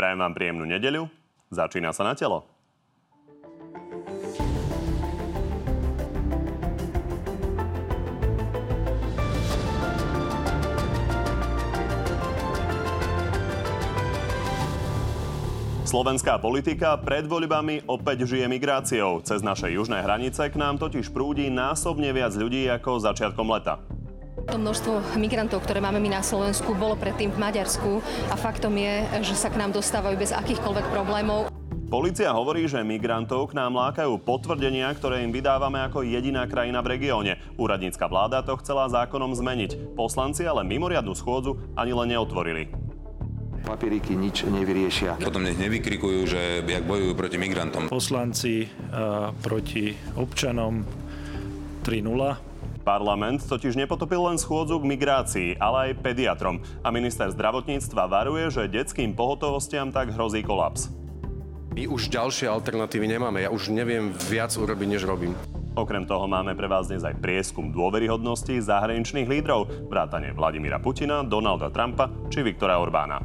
Prajem vám príjemnú nedeľu. Začína sa na telo. Slovenská politika pred voľbami opäť žije migráciou. Cez naše južné hranice k nám totiž prúdi násobne viac ľudí ako začiatkom leta. To množstvo migrantov, ktoré máme my na Slovensku, bolo predtým v Maďarsku a faktom je, že sa k nám dostávajú bez akýchkoľvek problémov. Polícia hovorí, že migrantov k nám lákajú potvrdenia, ktoré im vydávame ako jediná krajina v regióne. Úradnícka vláda to chcela zákonom zmeniť. Poslanci ale mimoriadnu schôdzu ani len neotvorili. Papieriky nič nevyriešia. Potom nech nevykrikujú, že jak bojujú proti migrantom. Poslanci a, proti občanom 3-0. Parlament totiž nepotopil len schôdzu k migrácii, ale aj pediatrom. A minister zdravotníctva varuje, že detským pohotovostiam tak hrozí kolaps. My už ďalšie alternatívy nemáme. Ja už neviem viac urobiť, než robím. Okrem toho máme pre vás dnes aj prieskum dôveryhodnosti zahraničných lídrov, vrátane Vladimíra Putina, Donalda Trumpa či Viktora Orbána.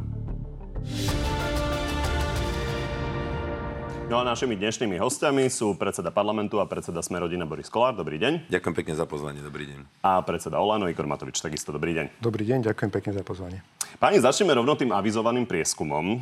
No a našimi dnešnými hostiami sú predseda parlamentu a predseda Smerodina Boris Kolár. Dobrý deň. Ďakujem pekne za pozvanie. Dobrý deň. A predseda Olano Igor Matovič. Takisto dobrý deň. Dobrý deň, ďakujem pekne za pozvanie. Páni, začneme rovno tým avizovaným prieskumom.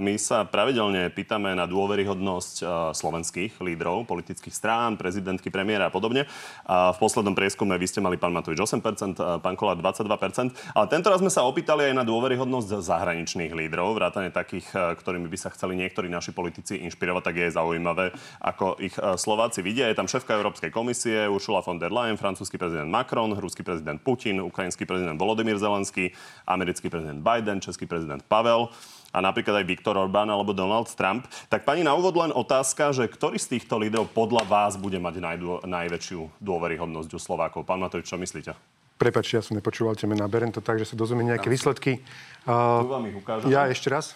My sa pravidelne pýtame na dôveryhodnosť slovenských lídrov, politických strán, prezidentky, premiéra a podobne. V poslednom prieskume vy ste mali pán Matovič 8%, pán Kolár 22%. Ale tento raz sme sa opýtali aj na dôveryhodnosť zahraničných lídrov, vrátane takých, ktorými by sa chceli niektorí naši politici inšpirovať tak je zaujímavé, ako ich e, Slováci vidia. Je tam šéfka Európskej komisie Ursula von der Leyen, francúzsky prezident Macron, ruský prezident Putin, ukrajinský prezident Volodymyr Zelenský, americký prezident Biden, český prezident Pavel a napríklad aj Viktor Orbán alebo Donald Trump. Tak pani na úvod len otázka, že ktorý z týchto lídrov podľa vás bude mať najdô, najväčšiu dôveryhodnosť u Slovákov? Pán Matovič, čo myslíte? Prepačte, ja som nepočúval tie mená. Berem to tak, že sa dozumiem nejaké výsledky. Uh. Ja ešte raz.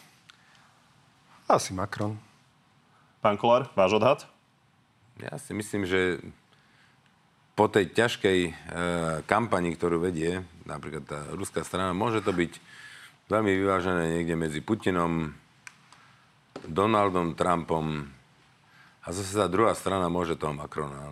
Asi Macron. Pán Kolár, váš odhad? Ja si myslím, že po tej ťažkej e, kampani, ktorú vedie napríklad tá ruská strana, môže to byť veľmi vyvážené niekde medzi Putinom, Donaldom Trumpom a zase tá druhá strana môže toho Macrona.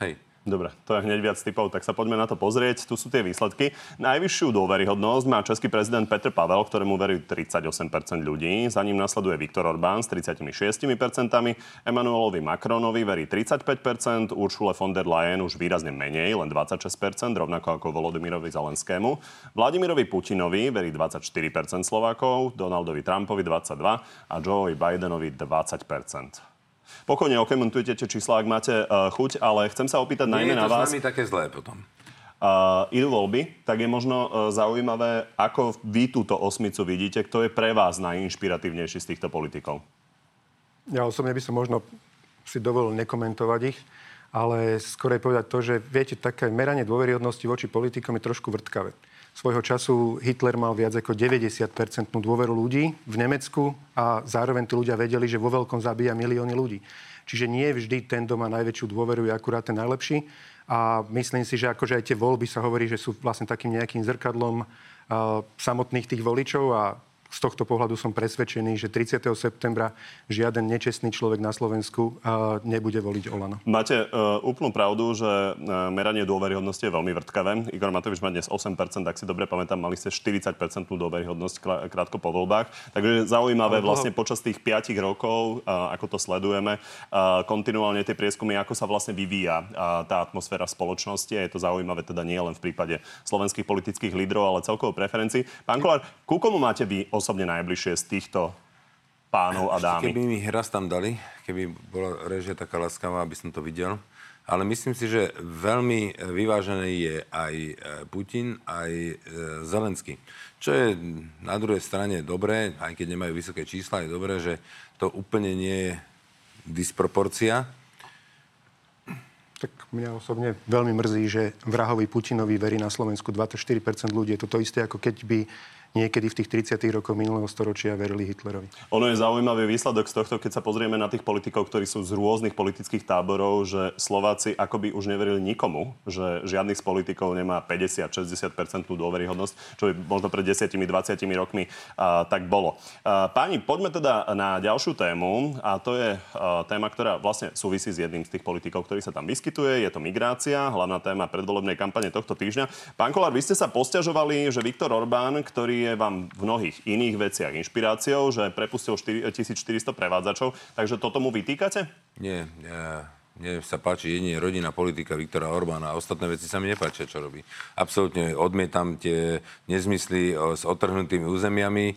Hej. Dobre, to je hneď viac typov, tak sa poďme na to pozrieť. Tu sú tie výsledky. Najvyššiu dôveryhodnosť má český prezident Petr Pavel, ktorému verí 38% ľudí. Za ním nasleduje Viktor Orbán s 36%, Emanuelovi Macronovi verí 35%, Uršule von der Leyen už výrazne menej, len 26%, rovnako ako Volodymyrovi Zelenskému. Vladimirovi Putinovi verí 24% Slovákov, Donaldovi Trumpovi 22% a Joe Bidenovi 20%. Pokojne okomentujte tie čísla, ak máte uh, chuť, ale chcem sa opýtať Nie najmä na vás. Nie je to také zlé potom. Uh, idú voľby, tak je možno uh, zaujímavé, ako vy túto osmicu vidíte, kto je pre vás najinšpiratívnejší z týchto politikov? Ja osobne by som možno si dovolil nekomentovať ich, ale skôr povedať to, že viete, také meranie dôveryhodnosti voči politikom je trošku vrtkavé. Svojho času Hitler mal viac ako 90% dôveru ľudí v Nemecku a zároveň tí ľudia vedeli, že vo veľkom zabíja milióny ľudí. Čiže nie vždy ten, kto má najväčšiu dôveru, je akurát ten najlepší. A myslím si, že akože aj tie voľby sa hovorí, že sú vlastne takým nejakým zrkadlom uh, samotných tých voličov a z tohto pohľadu som presvedčený, že 30. septembra žiaden nečestný človek na Slovensku nebude voliť Olano. Máte uh, úplnú pravdu, že uh, meranie dôveryhodnosti je veľmi vrtkavé. Igor Matovič má dnes 8%, ak si dobre pamätám, mali ste 40% dôveryhodnosť krátko po voľbách. Takže zaujímavé vlastne počas tých 5 rokov, uh, ako to sledujeme, uh, kontinuálne tie prieskumy, ako sa vlastne vyvíja uh, tá atmosféra v spoločnosti. A je to zaujímavé teda nie len v prípade slovenských politických lídrov, ale celkovo preferencií. Pán Kolár, ku komu máte vy osobne najbližšie z týchto pánov a dámy? Keby mi raz tam dali, keby bola režia taká láskavá, aby som to videl. Ale myslím si, že veľmi vyvážený je aj e, Putin, aj e, Zelenský. Čo je na druhej strane dobré, aj keď nemajú vysoké čísla, je dobré, že to úplne nie je disproporcia. Tak mňa osobne veľmi mrzí, že vrahovi Putinovi verí na Slovensku 24% ľudí. Je to to isté, ako keď by niekedy v tých 30. rokoch minulého storočia verili Hitlerovi. Ono je zaujímavý výsledok z tohto, keď sa pozrieme na tých politikov, ktorí sú z rôznych politických táborov, že Slováci akoby už neverili nikomu, že žiadnych z politikov nemá 50-60% dôveryhodnosť, čo by možno pred 10-20 rokmi a, tak bolo. A, páni, poďme teda na ďalšiu tému a to je a, téma, ktorá vlastne súvisí s jedným z tých politikov, ktorý sa tam vyskytuje. Je to migrácia, hlavná téma predvolebnej kampane tohto týždňa. Pán Kolár, vy ste sa posťažovali, že Viktor Orbán, ktorý je vám v mnohých iných veciach inšpiráciou, že prepustil 1400 prevádzačov. Takže toto mu vytýkate? Nie, ja mne sa páči jedine rodina politika Viktora Orbána a ostatné veci sa mi nepáčia, čo robí. Absolútne odmietam tie nezmysly s otrhnutými územiami, e,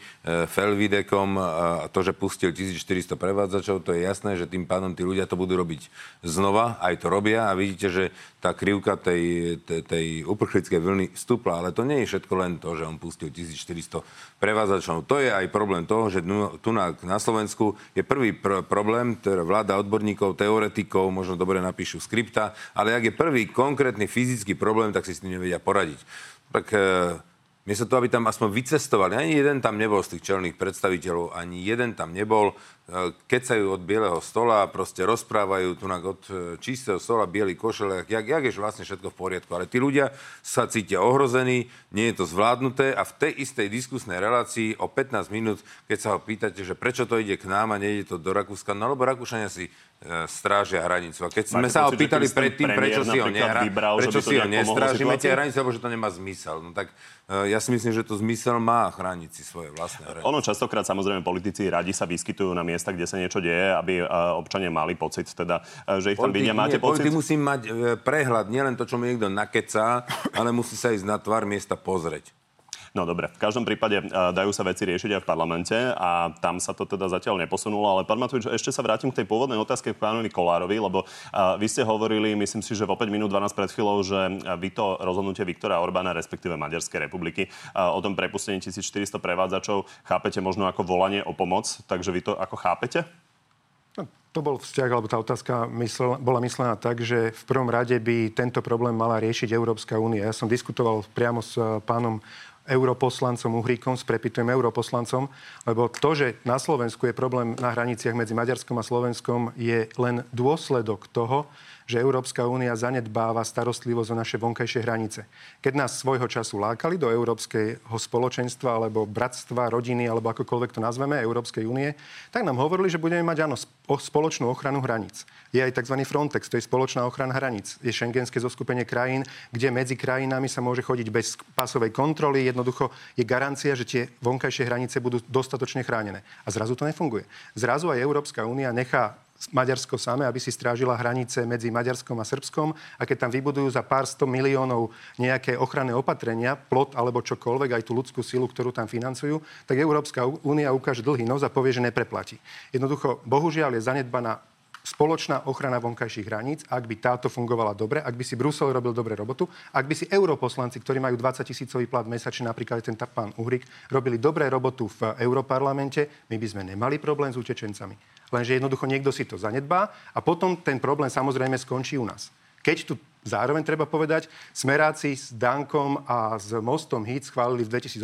Felvidekom a to, že pustil 1400 prevádzačov, to je jasné, že tým pádom tí ľudia to budú robiť znova, aj to robia a vidíte, že tá krivka tej, tej, tej uprchlickej vlny stúpla, ale to nie je všetko len to, že on pustil 1400 prevádzačov. To je aj problém toho, že tu na, na Slovensku je prvý pr- problém, teda vláda odborníkov, teoretikov, možno dobre napíšu skripta, ale ak je prvý konkrétny fyzický problém, tak si s tým nevedia poradiť. Tak e, Miesto toho, aby tam aspoň vycestovali, ani jeden tam nebol z tých čelných predstaviteľov, ani jeden tam nebol, kecajú od bieleho stola, proste rozprávajú tu od e, čistého stola, biely košele, jak, jak je vlastne všetko v poriadku. Ale tí ľudia sa cítia ohrození, nie je to zvládnuté a v tej istej diskusnej relácii o 15 minút, keď sa ho pýtate, že prečo to ide k nám a nejde to do Rakúska, no lebo Rakúšania si e, strážia hranicu. A keď sme sa ho pýtali predtým, prečo si ho, nehra, prečo si ho nestrážime tie hranice, lebo že to nemá zmysel. No tak ja si myslím, že to zmysel má chrániť si svoje vlastné hranice. Ono častokrát samozrejme politici radi sa vyskytujú na miesta, kde sa niečo deje, aby občania mali pocit, teda, že ich tam vidia. Máte nie, pocit? Musí mať e, prehľad, nielen to, čo mu niekto nakecá, ale musí sa ísť na tvár miesta pozrieť. No dobre, v každom prípade uh, dajú sa veci riešiť aj v parlamente a tam sa to teda zatiaľ neposunulo, ale pán Matovič, ešte sa vrátim k tej pôvodnej otázke k pánovi Kolárovi, lebo uh, vy ste hovorili, myslím si, že v 5 minút 12 pred chvíľou, že vy to rozhodnutie Viktora Orbána, respektíve Maďarskej republiky, o tom prepustení 1400 prevádzačov chápete možno ako volanie o pomoc, takže vy to ako chápete? No, to bol vzťah, alebo tá otázka mysl, bola myslená tak, že v prvom rade by tento problém mala riešiť Európska únia. Ja som diskutoval priamo s pánom europoslancom Uhríkom, s prepitujem europoslancom, lebo to, že na Slovensku je problém na hraniciach medzi Maďarskom a Slovenskom, je len dôsledok toho, že Európska únia zanedbáva starostlivosť o naše vonkajšie hranice. Keď nás svojho času lákali do Európskeho spoločenstva alebo bratstva, rodiny alebo akokoľvek to nazveme, Európskej únie, tak nám hovorili, že budeme mať áno, spoločnú ochranu hraníc. Je aj tzv. Frontex, to je spoločná ochrana hraníc. Je šengenské zoskupenie krajín, kde medzi krajinami sa môže chodiť bez pásovej kontroly. Jednoducho je garancia, že tie vonkajšie hranice budú dostatočne chránené. A zrazu to nefunguje. Zrazu aj Európska únia nechá Maďarsko samé, aby si strážila hranice medzi Maďarskom a Srbskom a keď tam vybudujú za pár sto miliónov nejaké ochranné opatrenia, plot alebo čokoľvek, aj tú ľudskú silu, ktorú tam financujú, tak Európska únia ukáže dlhý nos a povie, že nepreplatí. Jednoducho, bohužiaľ je zanedbaná spoločná ochrana vonkajších hraníc, ak by táto fungovala dobre, ak by si Brusel robil dobre robotu, ak by si europoslanci, ktorí majú 20 tisícový plat mesačne, napríklad ten pán Uhrik, robili dobré robotu v Europarlamente, my by sme nemali problém s utečencami. Lenže jednoducho niekto si to zanedbá a potom ten problém samozrejme skončí u nás. Keď tu Zároveň treba povedať, smeráci s Dankom a s mostom HIT schválili v 2018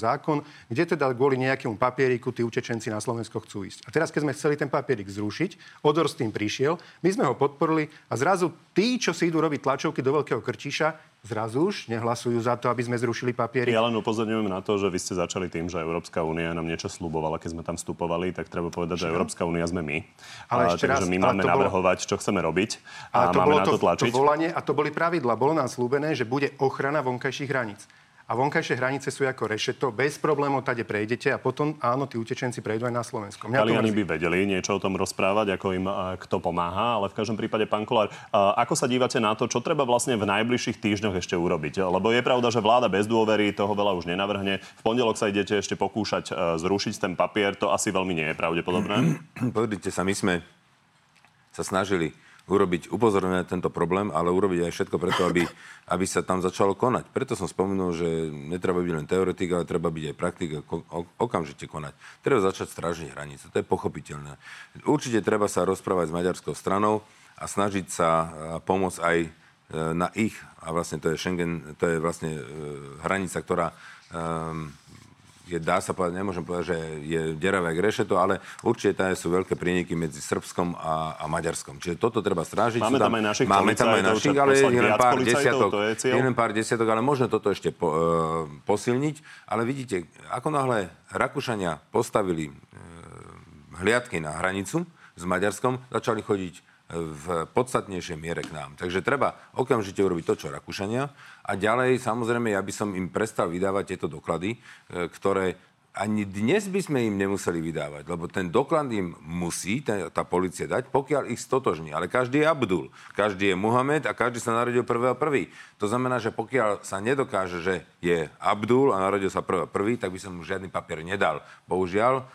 zákon, kde teda kvôli nejakému papieriku tí utečenci na Slovensko chcú ísť. A teraz, keď sme chceli ten papierik zrušiť, Odor s tým prišiel, my sme ho podporili a zrazu tí, čo si idú robiť tlačovky do Veľkého Krčiša, zrazu už nehlasujú za to, aby sme zrušili papiery. Ja len upozorňujem na to, že vy ste začali tým, že Európska únia nám niečo slubovala, keď sme tam vstupovali, tak treba povedať, že Európska únia sme my. Ale a, ešte takže raz, my máme navrhovať, bolo... čo chceme robiť a, a to máme bolo na to, to tlačiť. To volanie a to boli pravidla. Bolo nám slúbené, že bude ochrana vonkajších hraníc a vonkajšie hranice sú ako rešeto, bez problémov tade prejdete a potom áno, tí utečenci prejdú aj na Slovensko. Taliani by vedeli niečo o tom rozprávať, ako im kto pomáha, ale v každom prípade, pán Kolár, ako sa dívate na to, čo treba vlastne v najbližších týždňoch ešte urobiť? Lebo je pravda, že vláda bez dôvery toho veľa už nenavrhne. V pondelok sa idete ešte pokúšať zrušiť ten papier, to asi veľmi nie je pravdepodobné. Pozrite sa, my sme sa snažili urobiť, upozorňovať na tento problém, ale urobiť aj všetko preto, aby, aby sa tam začalo konať. Preto som spomenul, že netreba byť len teoretik, ale treba byť aj praktik a okamžite konať. Treba začať strážiť hranice, to je pochopiteľné. Určite treba sa rozprávať s maďarskou stranou a snažiť sa pomôcť aj e, na ich, a vlastne to je Schengen, to je vlastne e, hranica, ktorá um, je, dá sa povedať, nemôžem povedať, že je deravé k rešeto, ale určite tam sú veľké prieniky medzi Srbskom a, a Maďarskom. Čiže toto treba strážiť. Máme tam, tam aj našich Máme tam aj našich, ale je len pár desiatok. Je len pár desiatok, ale možno toto ešte po, e, posilniť. Ale vidíte, ako náhle Rakúšania postavili e, hliadky na hranicu s Maďarskom, začali chodiť v podstatnejšej miere k nám. Takže treba okamžite urobiť to, čo Rakúšania. A ďalej, samozrejme, ja by som im prestal vydávať tieto doklady, e, ktoré ani dnes by sme im nemuseli vydávať, lebo ten doklad im musí tá, tá policia dať, pokiaľ ich stotožní. Ale každý je Abdul, každý je Muhammad a každý sa narodil prvého prvý. To znamená, že pokiaľ sa nedokáže, že je Abdul a narodil sa prvý prvý, tak by som mu žiadny papier nedal. Bohužiaľ,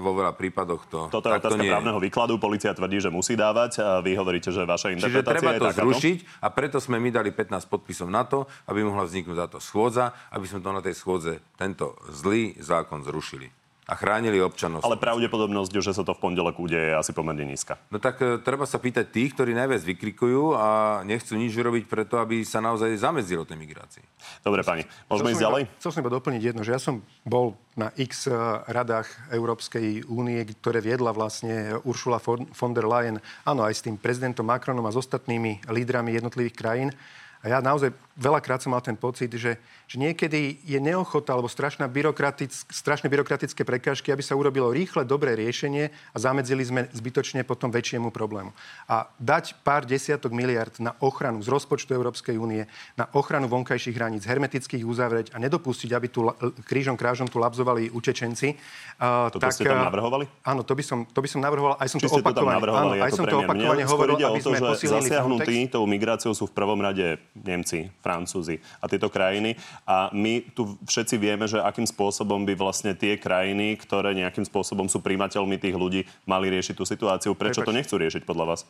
vo veľa prípadoch to Toto je otázka právneho výkladu. Polícia tvrdí, že musí dávať. A vy hovoríte, že vaša interpretácia Čiže treba to je zrušiť a preto sme my dali 15 podpisov na to, aby mohla vzniknúť táto schôdza, aby sme to na tej schôdze tento zlý zákon zrušili a chránili občanov. Ale pravdepodobnosť, že sa to v pondelok udeje, je asi pomerne nízka. No tak e, treba sa pýtať tých, ktorí najviac vykrikujú a nechcú nič robiť preto, aby sa naozaj zamedzilo tej migrácii. Dobre, pani, môžeme ísť ďalej? Chcel som iba doplniť jedno, že ja som bol na x e, radách Európskej únie, ktoré viedla vlastne Ursula von der Leyen, áno, aj s tým prezidentom Macronom a s ostatnými lídrami jednotlivých krajín. A ja naozaj veľakrát som mal ten pocit, že, že niekedy je neochota alebo strašná byrokratic, strašné byrokratické prekážky, aby sa urobilo rýchle, dobré riešenie a zamedzili sme zbytočne potom väčšiemu problému. A dať pár desiatok miliard na ochranu z rozpočtu Európskej únie, na ochranu vonkajších hraníc, hermetických uzavrieť a nedopustiť, aby tu krížom krážom tu labzovali utečenci. Uh, Toto tak, ste tam navrhovali? Áno, to by som, to by som navrhoval. Aj som Či to opakovane, áno, aj som to opakovane hovoril, aby sme to, že zasiahnutí tou migráciou sú v prvom rade Nemci, Francúzi a tieto krajiny. A my tu všetci vieme, že akým spôsobom by vlastne tie krajiny, ktoré nejakým spôsobom sú príjmateľmi tých ľudí, mali riešiť tú situáciu. Prečo Prepač. to nechcú riešiť podľa vás?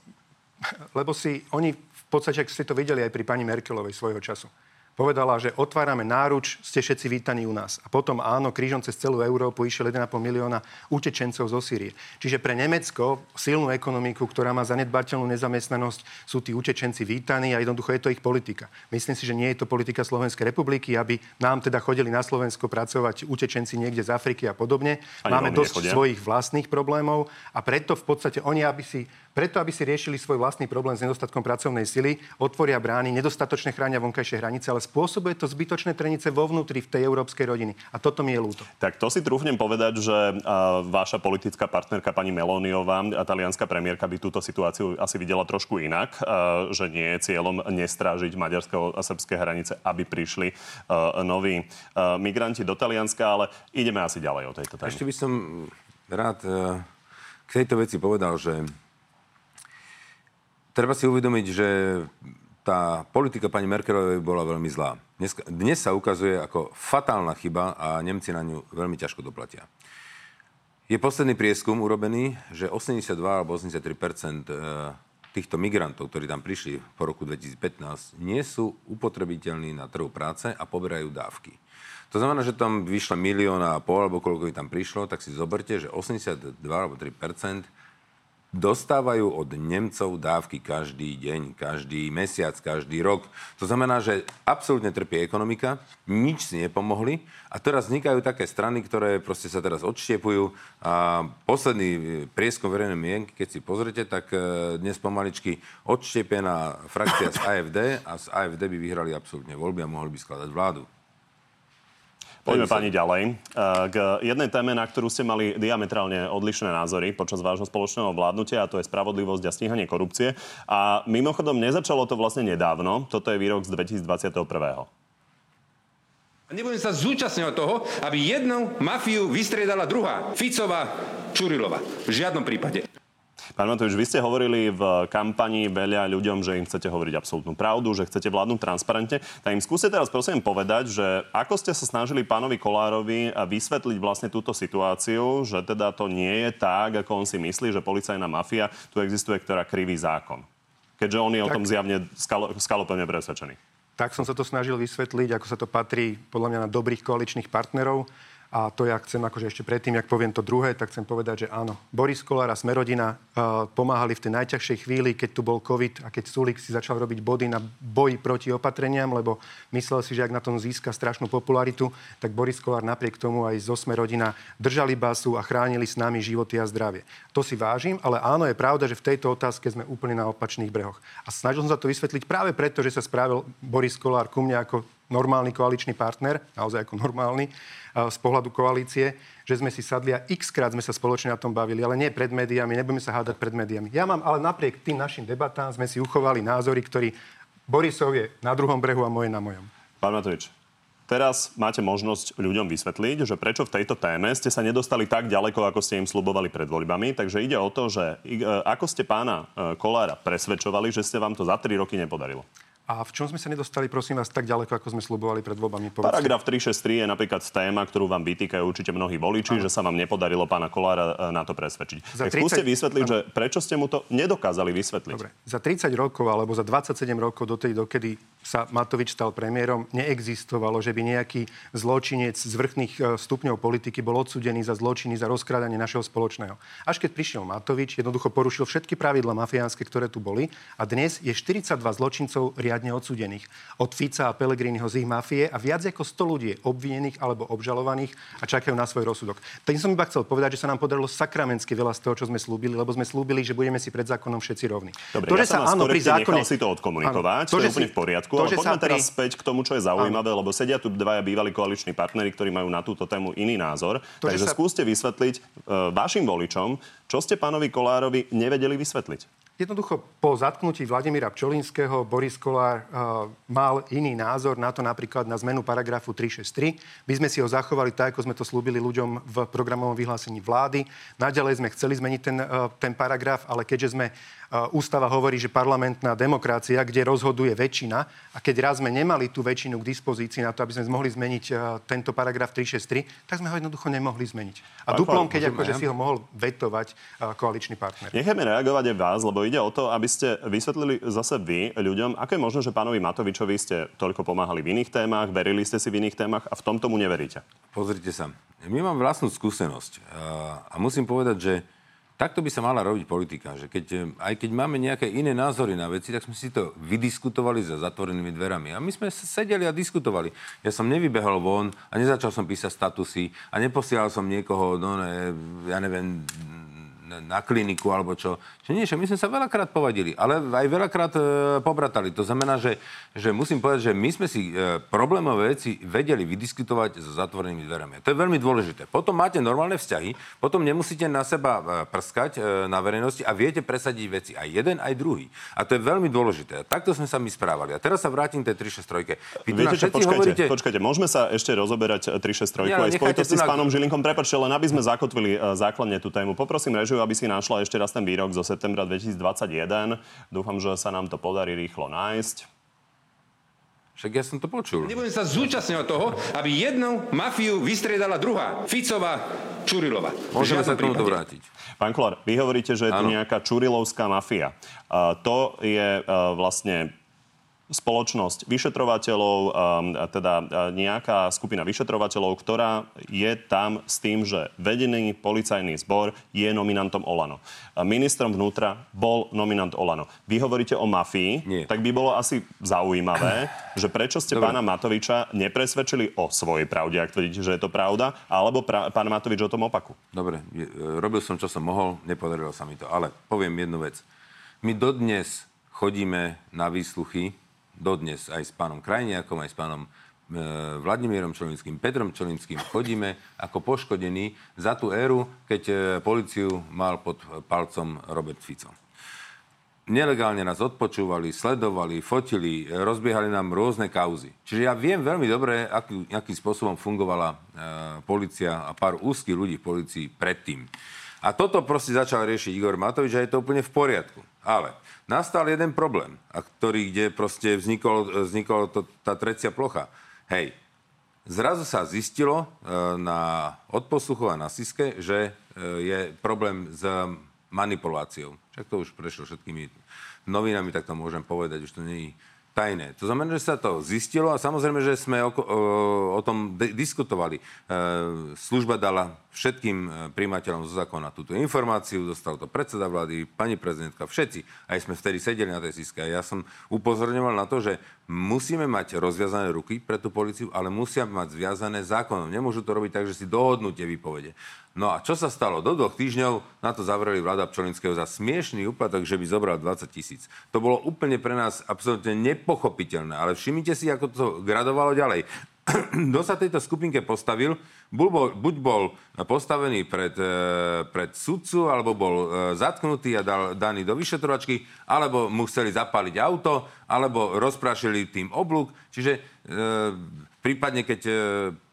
Lebo si oni v podstate, ak ste to videli aj pri pani Merkelovej svojho času povedala, že otvárame náruč, ste všetci vítaní u nás. A potom áno, krížom cez celú Európu išiel 1,5 milióna utečencov zo Sýrie. Čiže pre Nemecko, silnú ekonomiku, ktorá má zanedbateľnú nezamestnanosť, sú tí utečenci vítaní a jednoducho je to ich politika. Myslím si, že nie je to politika Slovenskej republiky, aby nám teda chodili na Slovensko pracovať utečenci niekde z Afriky a podobne. Ani Máme dosť nechodia. svojich vlastných problémov a preto v podstate oni, aby si preto, aby si riešili svoj vlastný problém s nedostatkom pracovnej sily, otvoria brány, nedostatočne chránia vonkajšie hranice, ale spôsobuje to zbytočné trenice vo vnútri v tej európskej rodiny. A toto mi je ľúto. Tak to si trúfnem povedať, že uh, vaša politická partnerka pani Meloniová, talianská premiérka, by túto situáciu asi videla trošku inak, uh, že nie je cieľom nestrážiť maďarské a srbské hranice, aby prišli uh, noví uh, migranti do Talianska, ale ideme asi ďalej o tejto téme. Ešte by som rád uh, k tejto veci povedal, že treba si uvedomiť, že tá politika pani Merkelovej bola veľmi zlá. Dnes, dnes sa ukazuje ako fatálna chyba a Nemci na ňu veľmi ťažko doplatia. Je posledný prieskum urobený, že 82 alebo 83 e, týchto migrantov, ktorí tam prišli po roku 2015, nie sú upotrebiteľní na trhu práce a poberajú dávky. To znamená, že tam vyšlo milióna a pol, alebo koľko ich tam prišlo, tak si zoberte, že 82 alebo 3 dostávajú od Nemcov dávky každý deň, každý mesiac, každý rok. To znamená, že absolútne trpí ekonomika, nič si nepomohli a teraz vznikajú také strany, ktoré proste sa teraz odštiepujú a posledný prieskom verejnej mienky, keď si pozrete, tak e, dnes pomaličky odštiepená frakcia z AFD a z AFD by vyhrali absolútne voľby a mohli by skladať vládu. Poďme pani ďalej. E, k jednej téme, na ktorú ste mali diametrálne odlišné názory počas vášho spoločného vládnutia, a to je spravodlivosť a stíhanie korupcie. A mimochodom, nezačalo to vlastne nedávno. Toto je výrok z 2021. Nebudem sa zúčastňovať toho, aby jednu mafiu vystriedala druhá. Ficová, Čurilova. V žiadnom prípade. Pán Matovič, vy ste hovorili v kampani veľa ľuďom, že im chcete hovoriť absolútnu pravdu, že chcete vládnuť transparentne. Tak im skúste teraz prosím povedať, že ako ste sa snažili pánovi Kolárovi vysvetliť vlastne túto situáciu, že teda to nie je tak, ako on si myslí, že policajná mafia tu existuje, ktorá kriví zákon. Keďže on je tak... o tom zjavne skalopevne presvedčený. Tak som sa to snažil vysvetliť, ako sa to patrí podľa mňa na dobrých koaličných partnerov A to ja chcem, akože ešte predtým, jak poviem to druhé, tak chcem povedať, že áno, Boris Kolár a Smerodina uh, pomáhali v tej najťažšej chvíli, keď tu bol COVID a keď Sulik si začal robiť body na boji proti opatreniam, lebo myslel si, že ak na tom získa strašnú popularitu, tak Boris Kolár napriek tomu aj zo Smerodina držali basu a chránili s nami životy a zdravie. To si vážim, ale áno, je pravda, že v tejto otázke sme úplne na opačných brehoch. A snažil som sa to vysvetliť práve preto, že sa spravil Boris Kolár ku mne ako normálny koaličný partner, naozaj ako normálny, z pohľadu koalície, že sme si sadli a x krát sme sa spoločne na tom bavili, ale nie pred médiami, nebudeme sa hádať pred médiami. Ja mám, ale napriek tým našim debatám sme si uchovali názory, ktorí Borisov je na druhom brehu a moje na mojom. Pán Matovič, teraz máte možnosť ľuďom vysvetliť, že prečo v tejto téme ste sa nedostali tak ďaleko, ako ste im slubovali pred voľbami. Takže ide o to, že e, ako ste pána e, Kolára presvedčovali, že ste vám to za 3 roky nepodarilo. A v čom sme sa nedostali, prosím vás, tak ďaleko, ako sme slubovali pred voľbami? Povedzte. Paragraf 363 je napríklad téma, ktorú vám vytýkajú určite mnohí voliči, ano. že sa vám nepodarilo pána Kolára e, na to presvedčiť. Za 30... Tak skúste vysvetliť, ano. že prečo ste mu to nedokázali vysvetliť. Dobre. Za 30 rokov alebo za 27 rokov do tej, dokedy sa Matovič stal premiérom, neexistovalo, že by nejaký zločinec z vrchných e, stupňov politiky bol odsudený za zločiny, za rozkrádanie našeho spoločného. Až keď prišiel Matovič, jednoducho porušil všetky pravidla mafiánske, ktoré tu boli a dnes je 42 zločincov riadne odsudených. Od Fica a Pelegriniho z ich mafie a viac ako 100 ľudí obvinených alebo obžalovaných a čakajú na svoj rozsudok. Tým som iba chcel povedať, že sa nám podarilo sakramensky veľa z toho, čo sme slúbili, lebo sme slúbili, že budeme si pred zákonom všetci rovní. Dobre, to, ja že sa, áno, pri zákone... si to odkomunikovať, áno, to, to je úplne si... v poriadku to, ale poďme teraz pri... späť k tomu, čo je zaujímavé, lebo sedia tu dvaja bývalí koaliční partnery, ktorí majú na túto tému iný názor. To, Takže sa... skúste vysvetliť uh, vašim voličom, čo ste pánovi Kolárovi nevedeli vysvetliť. Jednoducho po zatknutí Vladimíra Pčolinského Boris Kolár uh, mal iný názor na to napríklad na zmenu paragrafu 363. My sme si ho zachovali tak, ako sme to slúbili ľuďom v programovom vyhlásení vlády. Naďalej sme chceli zmeniť ten, uh, ten paragraf, ale keďže sme Ústava hovorí, že parlamentná demokracia, kde rozhoduje väčšina, a keď raz sme nemali tú väčšinu k dispozícii na to, aby sme mohli zmeniť tento paragraf 363, tak sme ho jednoducho nemohli zmeniť. A duplom, keď akože si ho mohol vetovať koaličný partner. Nechajme reagovať aj vás, lebo ide o to, aby ste vysvetlili zase vy ľuďom, ako je možné, že pánovi Matovičovi ste toľko pomáhali v iných témach, verili ste si v iných témach a v tom tomu neveríte. Pozrite sa. My mám vlastnú skúsenosť a musím povedať, že Takto by sa mala robiť politika, že keď, eh, aj keď máme nejaké iné názory na veci, tak sme si to vydiskutovali za zatvorenými dverami. A my sme sedeli a diskutovali. Ja som nevybehol von a nezačal som písať statusy a neposielal som niekoho, no ne, ja neviem, na kliniku alebo čo. Že nie, že my sme sa veľakrát povadili, ale aj veľakrát e, pobratali. To znamená, že, že musím povedať, že my sme si e, problémové veci vedeli vydiskutovať so zatvorenými dverami. To je veľmi dôležité. Potom máte normálne vzťahy, potom nemusíte na seba e, prskať e, na verejnosti a viete presadiť veci aj jeden, aj druhý. A to je veľmi dôležité. A takto sme sa my správali. A teraz sa vrátim tej 363. Vy Viete čo, počkajte, hovoríte... počkajte, môžeme sa ešte rozoberať 363 ja, aj spojitosti s pánom Žilinkom. Prepačte, len aby sme zakotvili uh, základne tú tému. Poprosím režiu, aby si našla ešte raz ten výrok zo septembra 2021. Dúfam, že sa nám to podarí rýchlo nájsť. Však ja som to počul. Nebudem sa zúčastňovať toho, aby jednu mafiu vystriedala druhá. Ficová, Čurilova. Môžeme sa k tomu vrátiť. Pán Kolár, vy hovoríte, že je tu nejaká Čurilovská mafia. Uh, to je uh, vlastne spoločnosť vyšetrovateľov, teda nejaká skupina vyšetrovateľov, ktorá je tam s tým, že vedený policajný zbor je nominantom Olano. Ministrom vnútra bol nominant Olano. Vy hovoríte o mafii, Nie. tak by bolo asi zaujímavé, že prečo ste Dobre. pána Matoviča nepresvedčili o svojej pravde, ak tvrdíte, že je to pravda, alebo pra- pán Matovič o tom opaku. Dobre, e, robil som, čo som mohol, nepodarilo sa mi to. Ale poviem jednu vec. My dodnes chodíme na výsluchy dodnes aj s pánom Krajniakom, aj s pánom e, Vladimírom Čolinským, Petrom Čolinským chodíme ako poškodení za tú éru, keď e, policiu mal pod palcom Robert Fico. Nelegálne nás odpočúvali, sledovali, fotili, rozbiehali nám rôzne kauzy. Čiže ja viem veľmi dobre, aký, akým spôsobom fungovala e, policia a pár úzkých ľudí v policii predtým. A toto proste začal riešiť Igor Matovič a je to úplne v poriadku. Ale nastal jeden problém, a ktorý, kde proste vznikol, vznikol to, tá trecia plocha. Hej, zrazu sa zistilo e, na odposluchu a na Siske, že e, je problém s manipuláciou. Však to už prešlo všetkými novinami, tak to môžem povedať, už to nie je tajné. To znamená, že sa to zistilo a samozrejme, že sme o, o, o tom de- diskutovali. E, služba dala všetkým e, príjmateľom zo zákona túto informáciu, dostal to predseda vlády, pani prezidentka, všetci. Aj sme vtedy sedeli na tej síske. Ja som upozorňoval na to, že musíme mať rozviazané ruky pre tú policiu, ale musia mať zviazané zákonom. Nemôžu to robiť tak, že si dohodnú tie výpovede. No a čo sa stalo? Do dvoch týždňov na to zavreli vláda Pčolinského za smiešný úplatok, že by zobral 20 tisíc. To bolo úplne pre nás absolútne nepochopiteľné. Ale všimnite si, ako to gradovalo ďalej. Kto sa tejto skupinke postavil, bol, buď bol postavený pred, e, pred sudcu, alebo bol e, zatknutý a dal, daný do vyšetrovačky, alebo mu chceli zapáliť auto, alebo rozprašili tým oblúk. Čiže e, prípadne, keď e,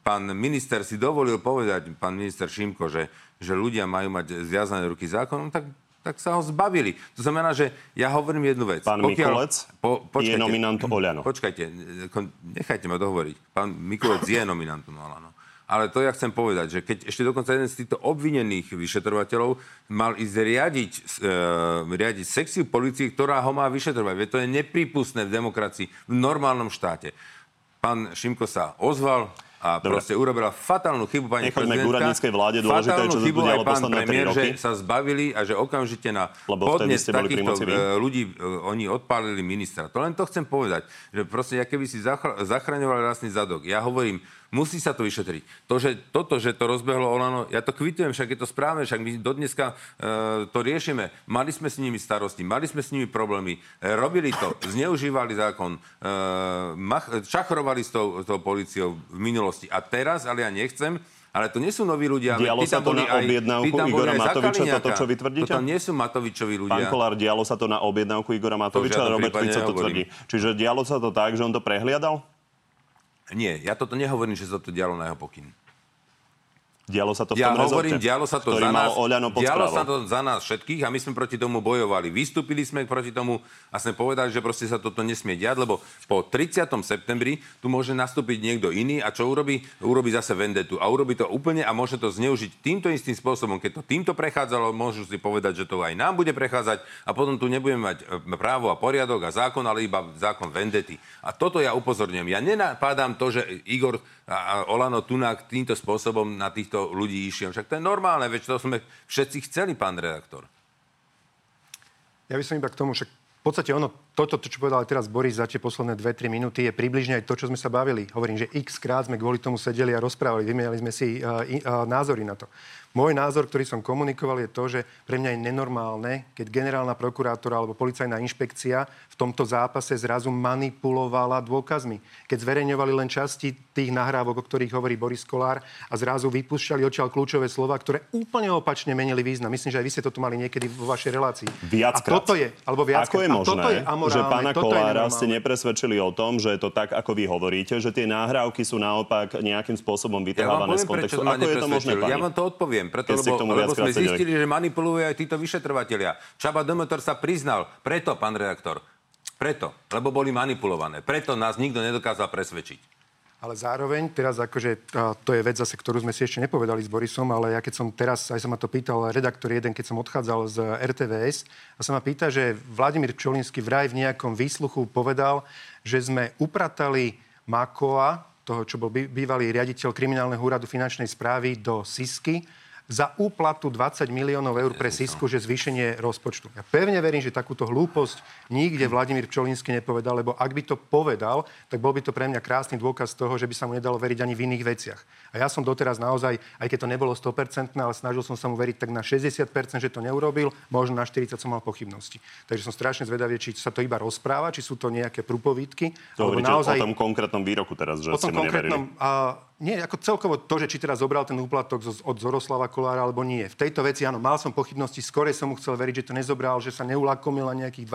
pán minister si dovolil povedať, pán minister Šimko, že, že ľudia majú mať zviazané ruky zákonom, tak tak sa ho zbavili. To znamená, že ja hovorím jednu vec. Pán Pokiaľ, Mikulec po, počkajte, je nominant Oľano. Počkajte, nechajte ma dohovoriť. Pán Mikulec je nominantom Oľano. Ale to ja chcem povedať, že keď ešte dokonca jeden z týchto obvinených vyšetrovateľov mal ísť riadiť, e, riadiť sekciu policie, ktorá ho má vyšetrovať. Veď to je neprípustné v demokracii, v normálnom štáte. Pán Šimko sa ozval, a Dobre. proste urobila fatálnu chybu pani Nechoďme k úradníckej vláde, dôležité, čo sa udialo posledné premiér, že sa zbavili a že okamžite na Lebo podnet takýchto e, ľudí e, oni odpálili ministra. To len to chcem povedať, že proste, ja keby si zachraňovali vlastný zadok. Ja hovorím, Musí sa to vyšetriť. To, že toto, že to rozbehlo Olano, ja to kvitujem, však je to správne, však my do dneska e, to riešime. Mali sme s nimi starosti, mali sme s nimi problémy, e, robili to, zneužívali zákon, e, mach, čachrovali s tou, tou policiou v minulosti. A teraz, ale ja nechcem, ale to nie sú noví ľudia. Dialo sa to na objednávku Igora Matoviča, toto, čo vy tvrdíte? To nie sú Matovičovi ľudia. Pán Kolár, dialo sa to na objednávku Igora Matoviča, Robert Fico to tvrdí. Čiže dialo sa to tak, že on to prehliadal? Nie, ja toto nehovorím, že sa to dialo na jeho pokyn. Dialo sa to v ja tom hovorím, rezorte, dialo sa to za nás, dialo sa to za nás všetkých a my sme proti tomu bojovali. Vystúpili sme proti tomu a sme povedali, že proste sa toto nesmie diať, lebo po 30. septembri tu môže nastúpiť niekto iný a čo urobí? Urobí zase vendetu a urobí to úplne a môže to zneužiť týmto istým spôsobom. Keď to týmto prechádzalo, môžu si povedať, že to aj nám bude prechádzať a potom tu nebudeme mať e, právo a poriadok a zákon, ale iba zákon vendety. A toto ja upozorňujem. Ja nenapádam to, že Igor a Olano Tunák týmto spôsobom na týchto ľudí išiel. Však to je normálne, veď to sme všetci chceli, pán redaktor. Ja by som iba k tomu, však v podstate ono, toto, to, čo povedal teraz Boris za tie posledné 2-3 minúty, je približne aj to, čo sme sa bavili. Hovorím, že x krát sme kvôli tomu sedeli a rozprávali, vymiali sme si uh, uh, názory na to. Môj názor, ktorý som komunikoval, je to, že pre mňa je nenormálne, keď generálna prokurátora alebo policajná inšpekcia v tomto zápase zrazu manipulovala dôkazmi. Keď zverejňovali len časti tých nahrávok, o ktorých hovorí Boris Kolár a zrazu vypúšťali odtiaľ kľúčové slova, ktoré úplne opačne menili význam. Myslím, že aj vy ste to tu mali niekedy vo vašej relácii. Viackrát. A toto je, alebo viac Ako je možné, je že pána Kolára ste nepresvedčili o tom, že je to tak, ako vy hovoríte, že tie nahrávky sú naopak nejakým spôsobom vytrhávané ja z kontextu. Ako je to možné, pani? Ja vám to odpoviem neviem, preto, lebo, lebo sme zistili, že manipulujú aj títo vyšetrovateľia. Čaba Demeter sa priznal, preto, pán redaktor, preto, lebo boli manipulované. Preto nás nikto nedokázal presvedčiť. Ale zároveň, teraz akože, to je vec zase, ktorú sme si ešte nepovedali s Borisom, ale ja keď som teraz, aj sa ma to pýtal redaktor jeden, keď som odchádzal z RTVS, a sa ma pýta, že Vladimír Pčolinsky vraj v nejakom výsluchu povedal, že sme upratali Makoa, toho, čo bol bývalý riaditeľ kriminálneho úradu finančnej správy, do Sisky za úplatu 20 miliónov eur pre Sisku, že zvýšenie rozpočtu. Ja pevne verím, že takúto hlúposť nikde Vladimír Pčolínsky nepovedal, lebo ak by to povedal, tak bol by to pre mňa krásny dôkaz toho, že by sa mu nedalo veriť ani v iných veciach. A ja som doteraz naozaj, aj keď to nebolo 100%, ale snažil som sa mu veriť tak na 60%, že to neurobil, možno na 40 som mal pochybnosti. Takže som strašne zvedavý, či sa to iba rozpráva, či sú to nejaké prúpovídky. To alebo naozaj... o tom konkrétnom výroku teraz, že ste mu konkrétnom, a, nie, ako celkovo to, že či teraz zobral ten úplatok od Zoroslava Kolára alebo nie. V tejto veci, áno, mal som pochybnosti, skore som mu chcel veriť, že to nezobral, že sa neulakomil na nejakých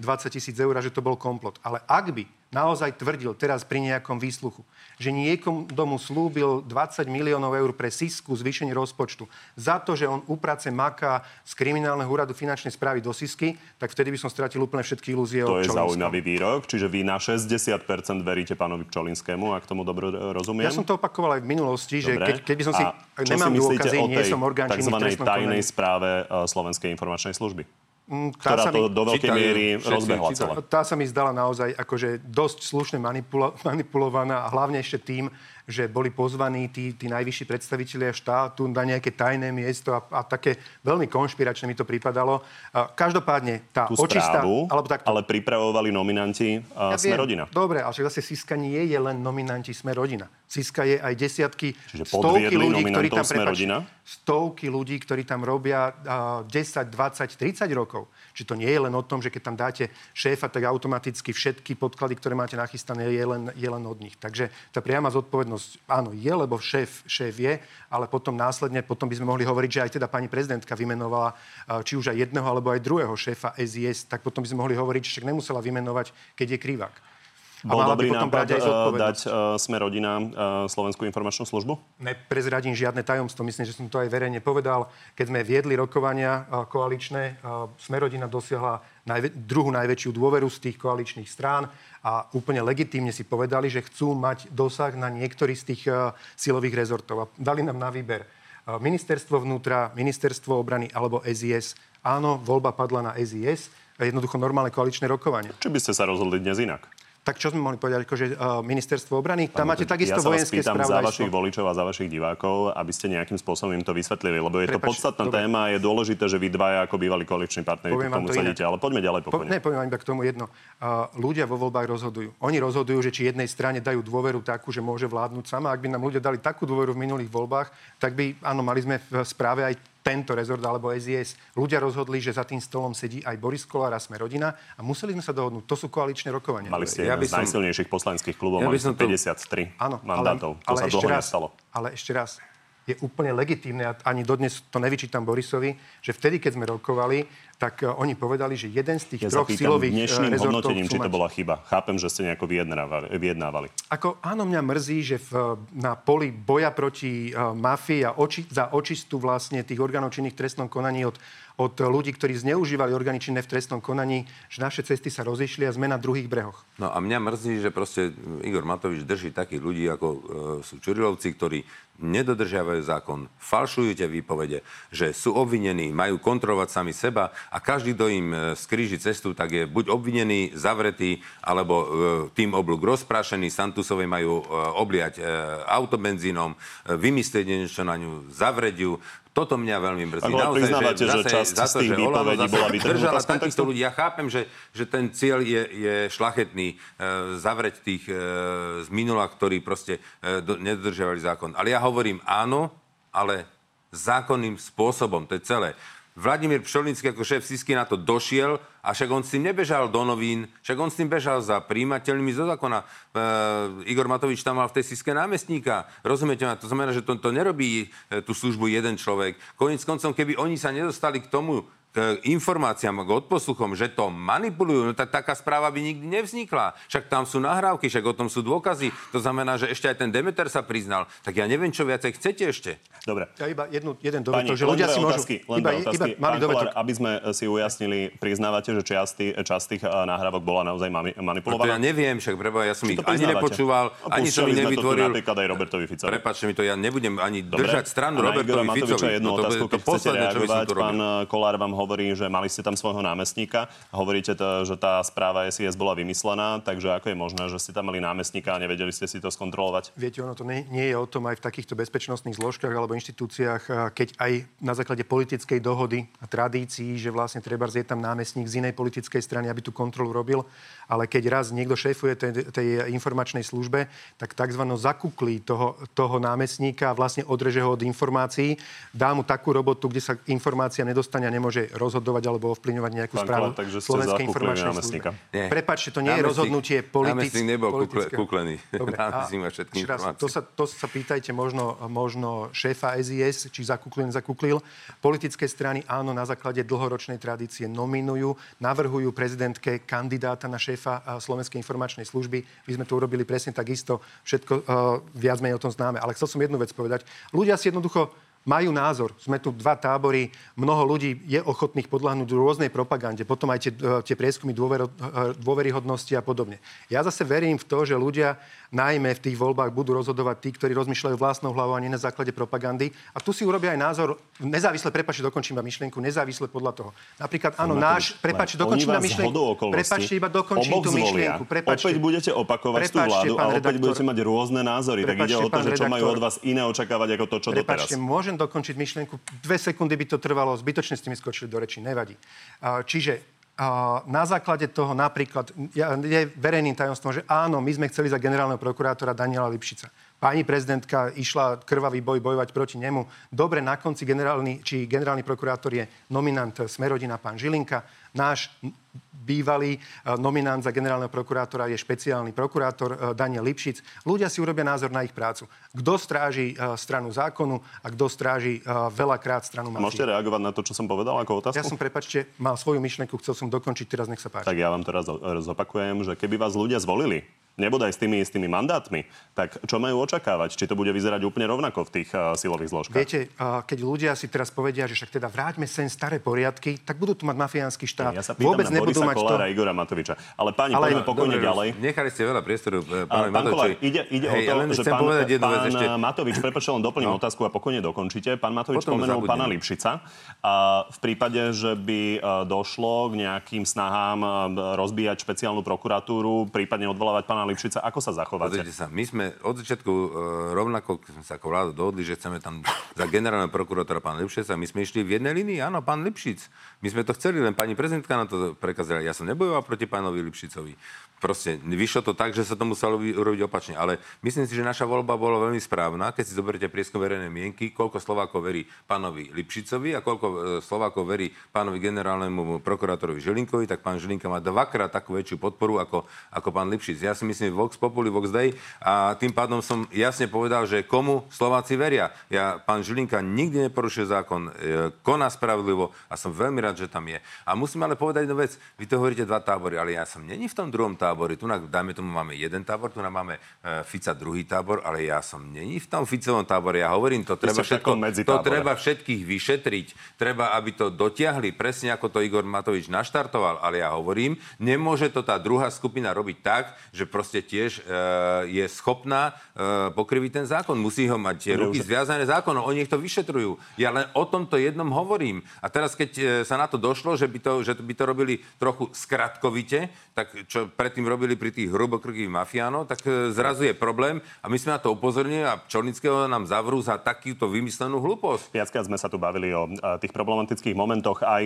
20, 20 tisíc eur a že to bol komplot. Ale ak by naozaj tvrdil teraz pri nejakom výsluchu, že niekomu slúbil 20 miliónov eur pre Sisku zvýšenie rozpočtu za to, že on uprace maká z kriminálneho úradu finančnej správy do Sisky, tak vtedy by som stratil úplne všetky ilúzie To je zaujímavý výrok, čiže vy na 60% veríte pánovi Pčolinskému, ak tomu dobre rozumiem? Ja som to opakoval aj v minulosti, že keď, keď by som si... A nemám dôkazy, nie som orgán tzv. tajnej správe uh, Slovenskej informačnej služby? Mm, tá ktorá sa to mi- do veľkej Čítajú, miery rozbehla celé. Tá sa mi zdala naozaj akože dosť slušne manipulo- manipulovaná a hlavne ešte tým, že boli pozvaní tí, tí najvyšší predstavitelia štátu na nejaké tajné miesto a, a také veľmi konšpiračne mi to pripadalo. Každopádne tá Tú očistá... správu, alebo takto, ale pripravovali nominanti uh, ja Sme viem. rodina. Dobre, ale však zase Siska nie je len nominanti Sme rodina. Siska je aj desiatky, Čiže stovky ľudí, ktorí tam, rodina? stovky ľudí, ktorí tam robia uh, 10, 20, 30 rokov. Či to nie je len o tom, že keď tam dáte šéfa, tak automaticky všetky podklady, ktoré máte nachystané, je len, je len od nich. Takže tá priama zodpovednosť, áno, je, lebo šéf, šéf je, ale potom následne, potom by sme mohli hovoriť, že aj teda pani prezidentka vymenovala uh, či už aj jedného, alebo aj druhého šéfa SIS, tak potom by sme mohli hovoriť, že však nemusela vymenovať, keď je krivák. A Bol by dobrý potom nápad uh, zodpovednosť. dať uh, Sme rodina uh, Slovenskú informačnú službu? Neprezradím žiadne tajomstvo, myslím, že som to aj verejne povedal. Keď sme viedli rokovania a, koaličné, a, Smerodina dosiahla najvä- druhú najväčšiu dôveru z tých koaličných strán a úplne legitímne si povedali, že chcú mať dosah na niektorý z tých a, silových rezortov. A dali nám na výber a, ministerstvo vnútra, ministerstvo obrany alebo SIS. Áno, voľba padla na SIS, a jednoducho normálne koaličné rokovania. Či by ste sa rozhodli dnes inak? Tak čo sme mohli povedať, akože uh, ministerstvo obrany? Tam máte takisto ja sa vás vojenské pýtam za vašich voličov a za vašich divákov, aby ste nejakým spôsobom im to vysvetlili, lebo je to Prepač, podstatná dobre. téma a je dôležité, že vy dvaja ako bývalí koaliční partneri Poviem k tomu to sedíte. Ale poďme ďalej Po, pokojne. ne, poviem vám iba k tomu jedno. Uh, ľudia vo voľbách rozhodujú. Oni rozhodujú, že či jednej strane dajú dôveru takú, že môže vládnuť sama. Ak by nám ľudia dali takú dôveru v minulých voľbách, tak by, áno, mali sme v správe aj tento rezort alebo SIS. Ľudia rozhodli, že za tým stolom sedí aj Boris Kolár a sme rodina a museli sme sa dohodnúť. To sú koaličné rokovania. Mali ste Ja jeden z som- najsilnejších poslanských klubov, Ja mali ste som to- 53 Áno, mandátov. Ale, ale to sa dlho raz, nestalo. Ale ešte raz, je úplne legitímne, a ani dodnes to nevyčítam Borisovi, že vtedy, keď sme rokovali, tak uh, oni povedali, že jeden z tých Ja troch silových eh, dnešným rezortov hodnotením, či to bola chyba. Chápem, že ste nejako vyjednávali. Ako áno, mňa mrzí, že v, na poli boja proti uh, mafii a oči, za očistu vlastne tých orgánov činných trestnom konaní od, od ľudí, ktorí zneužívali orgány činné v trestnom konaní, že naše cesty sa rozišli a sme na druhých brehoch. No a mňa mrzí, že proste Igor Matovič drží takých ľudí, ako e, sú Čurilovci, ktorí nedodržiavajú zákon, falšujú tie výpovede, že sú obvinení, majú kontrolovať sami seba a každý, kto im e, skríži cestu, tak je buď obvinený, zavretý, alebo e, tým oblúk rozprášený, Santusovej majú e, obliať e, autobenzínom, e, vymyslieť niečo na ňu, zavrieť ju. Toto mňa veľmi mrzí. Ako ale priznávate, že časť za z tých že výpovedí bola držala takýchto ľudí. Ja chápem, že, že ten cieľ je, je šlachetný, e, zavrieť tých e, z minula, ktorí proste e, do, nedodržiavali zákon. Ale ja hovorím áno, ale zákonným spôsobom. To je celé. Vladimír Pšolnický ako šéf Sisky na to došiel a však on s tým nebežal do novín, však on s tým bežal za príjimateľmi zo zákona. E, Igor Matovič tam mal v tej Siske námestníka. Rozumiete ma? To znamená, že to, to nerobí e, tú službu jeden človek. Koniec koncom, keby oni sa nedostali k tomu, k informáciám, k odposluchom, že to manipulujú, no tak taká správa by nikdy nevznikla. Však tam sú nahrávky, však o tom sú dôkazy. To znamená, že ešte aj ten Demeter sa priznal. Tak ja neviem, čo viacej chcete ešte. Dobre. Ja iba jednu, jeden dovetok, že ľudia si môžu... otázky, iba, otázky. iba malý dovetok. Kolár, aby sme si ujasnili, priznávate, že časť, tých- časť tých eh, nahrávok bola naozaj No to manipulovaná? ja neviem, však preba, ja som ich to ani nepočúval, No, ani som ich to nevytvoril. napríklad aj Robertovi Ficovi. Prepačte mi to, ja nebudem ani Dobre. držať stranu Robertovi Ficovi. jednu No to, otázku, to chcete posledné, čo by som reagovať. tu robil. Pán eh, Kolár vám hovorí, že mali ste tam svojho námestníka. Hovoríte, to, že tá správa SIS bola vymyslená, takže ako je možné, že ste tam mali námestníka a nevedeli ste si to skontrolovať? Viete, ono to nie, nie je o tom aj v takýchto bezpečnostných zložkách alebo inštitúciách, keď aj na základe politickej dohody a tradícií, že vlastne treba je tam námestník z inej politickej strany, aby tú kontrolu robil, ale keď raz niekto šéfuje tej, tej informačnej službe, tak tzv. zakuklí toho, toho námestníka a vlastne odreže ho od informácií, dá mu takú robotu, kde sa informácia nedostane a nemôže rozhodovať alebo ovplyvňovať nejakú Pán správu takže Slovenskej informačnej službe. Nie. Prepačte, to nie je rozhodnutie politic, námestník nebol kukle- politické. kuklený. Dobre, a všetky raz. To sa, to sa pýtajte možno, možno šéfa SIS, či zakuklil, nezakuklil. Politické strany áno, na základe dlhoročnej tradície nominujú, navrhujú prezidentke kandidáta na šéfa Slovenskej informačnej služby. My sme to urobili presne takisto, všetko uh, viac menej o tom známe. Ale chcel som jednu vec povedať. Ľudia si jednoducho majú názor. Sme tu dva tábory, mnoho ľudí je ochotných podľahnúť rôznej propagande, potom aj tie, tie prieskumy dôvero, dôveryhodnosti a podobne. Ja zase verím v to, že ľudia najmä v tých voľbách budú rozhodovať tí, ktorí rozmýšľajú vlastnou hlavou a nie na základe propagandy. A tu si urobia aj názor, nezávisle, prepačte, dokončím iba myšlienku, nezávisle podľa toho. Napríklad, áno, náš, prepačte, dokončím iba myšlienku. Prepačte, iba dokončím tú myšlienku. Prepačte. Opäť budete opakovať prepačte, tú vládu a opäť redaktor, budete mať rôzne názory. Prepačte, tak ide o to, že čo majú od vás iné očakávať ako to, čo prepačte, doteraz. môžem dokončiť myšlienku. Dve sekundy by to trvalo, zbytočne ste mi skočili do reči, nevadí. Čiže na základe toho napríklad je verejným tajomstvom, že áno, my sme chceli za generálneho prokurátora Daniela Lipšica. Pani prezidentka išla krvavý boj bojovať proti nemu. Dobre, na konci generálny, či generálny prokurátor je nominant Smerodina pán Žilinka. Náš bývalý e, nominant za generálneho prokurátora je špeciálny prokurátor e, Daniel Lipšic. Ľudia si urobia názor na ich prácu. Kto stráži e, stranu zákonu a kto stráži veľakrát stranu mafie. Môžete reagovať na to, čo som povedal ako otázku? Ja som, prepačte, mal svoju myšlenku, chcel som dokončiť, teraz nech sa páči. Tak ja vám teraz zopakujem, že keby vás ľudia zvolili, nebude aj s tými istými mandátmi, tak čo majú očakávať? Či to bude vyzerať úplne rovnako v tých uh, silových zložkách? Viete, uh, keď ľudia si teraz povedia, že však teda vráťme sem staré poriadky, tak budú tu mať mafiánsky štát. Ja sa Vôbec na nebudú Borisa mať Kolára to... Igora Matoviča. Ale páni, Ale... poďme pokojne dobre, ďalej. Nechali ste veľa priestoru. Eh, pán, pán Kolár, ide, ide Hej, o to, že pán, pán ešte... Matovič, prepačte, len doplním no. otázku a pokojne dokončíte. Pán Matovič Potom spomenul pána Lipšica. A v prípade, že by došlo k nejakým snahám rozbíjať špeciálnu prokuratúru, prípadne odvolávať pána Lipšica, ako sa zachováte? Pozrite sa, my sme od začiatku e, rovnako sme sa ako vláda dohodli, že chceme tam za generálneho prokurátora pán Lipšica, my sme išli v jednej linii, áno, pán Lipšic. My sme to chceli, len pani prezidentka na to prekazila. Ja som nebojoval proti pánovi Lipšicovi. Proste vyšlo to tak, že sa to muselo urobiť opačne. Ale myslím si, že naša voľba bola veľmi správna. Keď si zoberiete prieskum verejnej mienky, koľko Slovákov verí pánovi Lipšicovi a koľko e, Slovákov verí pánovi generálnemu prokurátorovi Žilinkovi, tak pán Žilinka má dvakrát takú väčšiu podporu ako, ako pán Lipšic. Ja si myslím, Vox Populi, Vox Dei a tým pádom som jasne povedal, že komu Slováci veria. Ja, pán Žilinka nikdy neporušuje zákon, e, koná spravodlivo a som veľmi rád, že tam je. A musím ale povedať jednu vec. Vy to hovoríte dva tábory, ale ja som není v tom druhom tábory. Tu, dajme tomu, máme jeden tábor, tu máme e, Fica druhý tábor, ale ja som není v tom Ficovom tábore. Ja hovorím, to treba, všetko, to treba všetkých vyšetriť. Treba, aby to dotiahli, presne ako to Igor Matovič naštartoval. Ale ja hovorím, nemôže to tá druhá skupina robiť tak, že proste tiež e, je schopná e, pokriviť ten zákon. Musí ho mať Dobre, ruky už... zviazané zákonom. Oni nech to vyšetrujú. Ja len o tomto jednom hovorím. A teraz, keď e, sa na to došlo, že by to, že by to robili trochu skratkovite, tak čo predtým robili pri tých hrubokrkých mafiánov, tak zrazu je problém. A my sme na to upozornili a Čornického nám zavrú za takúto vymyslenú hlúposť. Viackrát sme sa tu bavili o tých problematických momentoch aj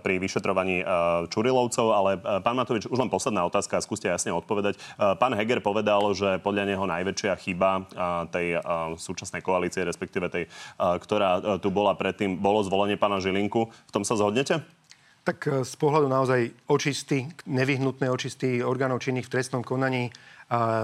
pri vyšetrovaní Čurilovcov, ale pán Matovič, už len posledná otázka, skúste jasne odpovedať. Pán Heger povedal, že podľa neho najväčšia chyba tej súčasnej koalície, respektíve tej, ktorá tu bola predtým, bolo zvolenie pána Žilinku. V tom sa zhodnete? Tak z pohľadu naozaj očistý, nevyhnutné očistý orgánov činných v trestnom konaní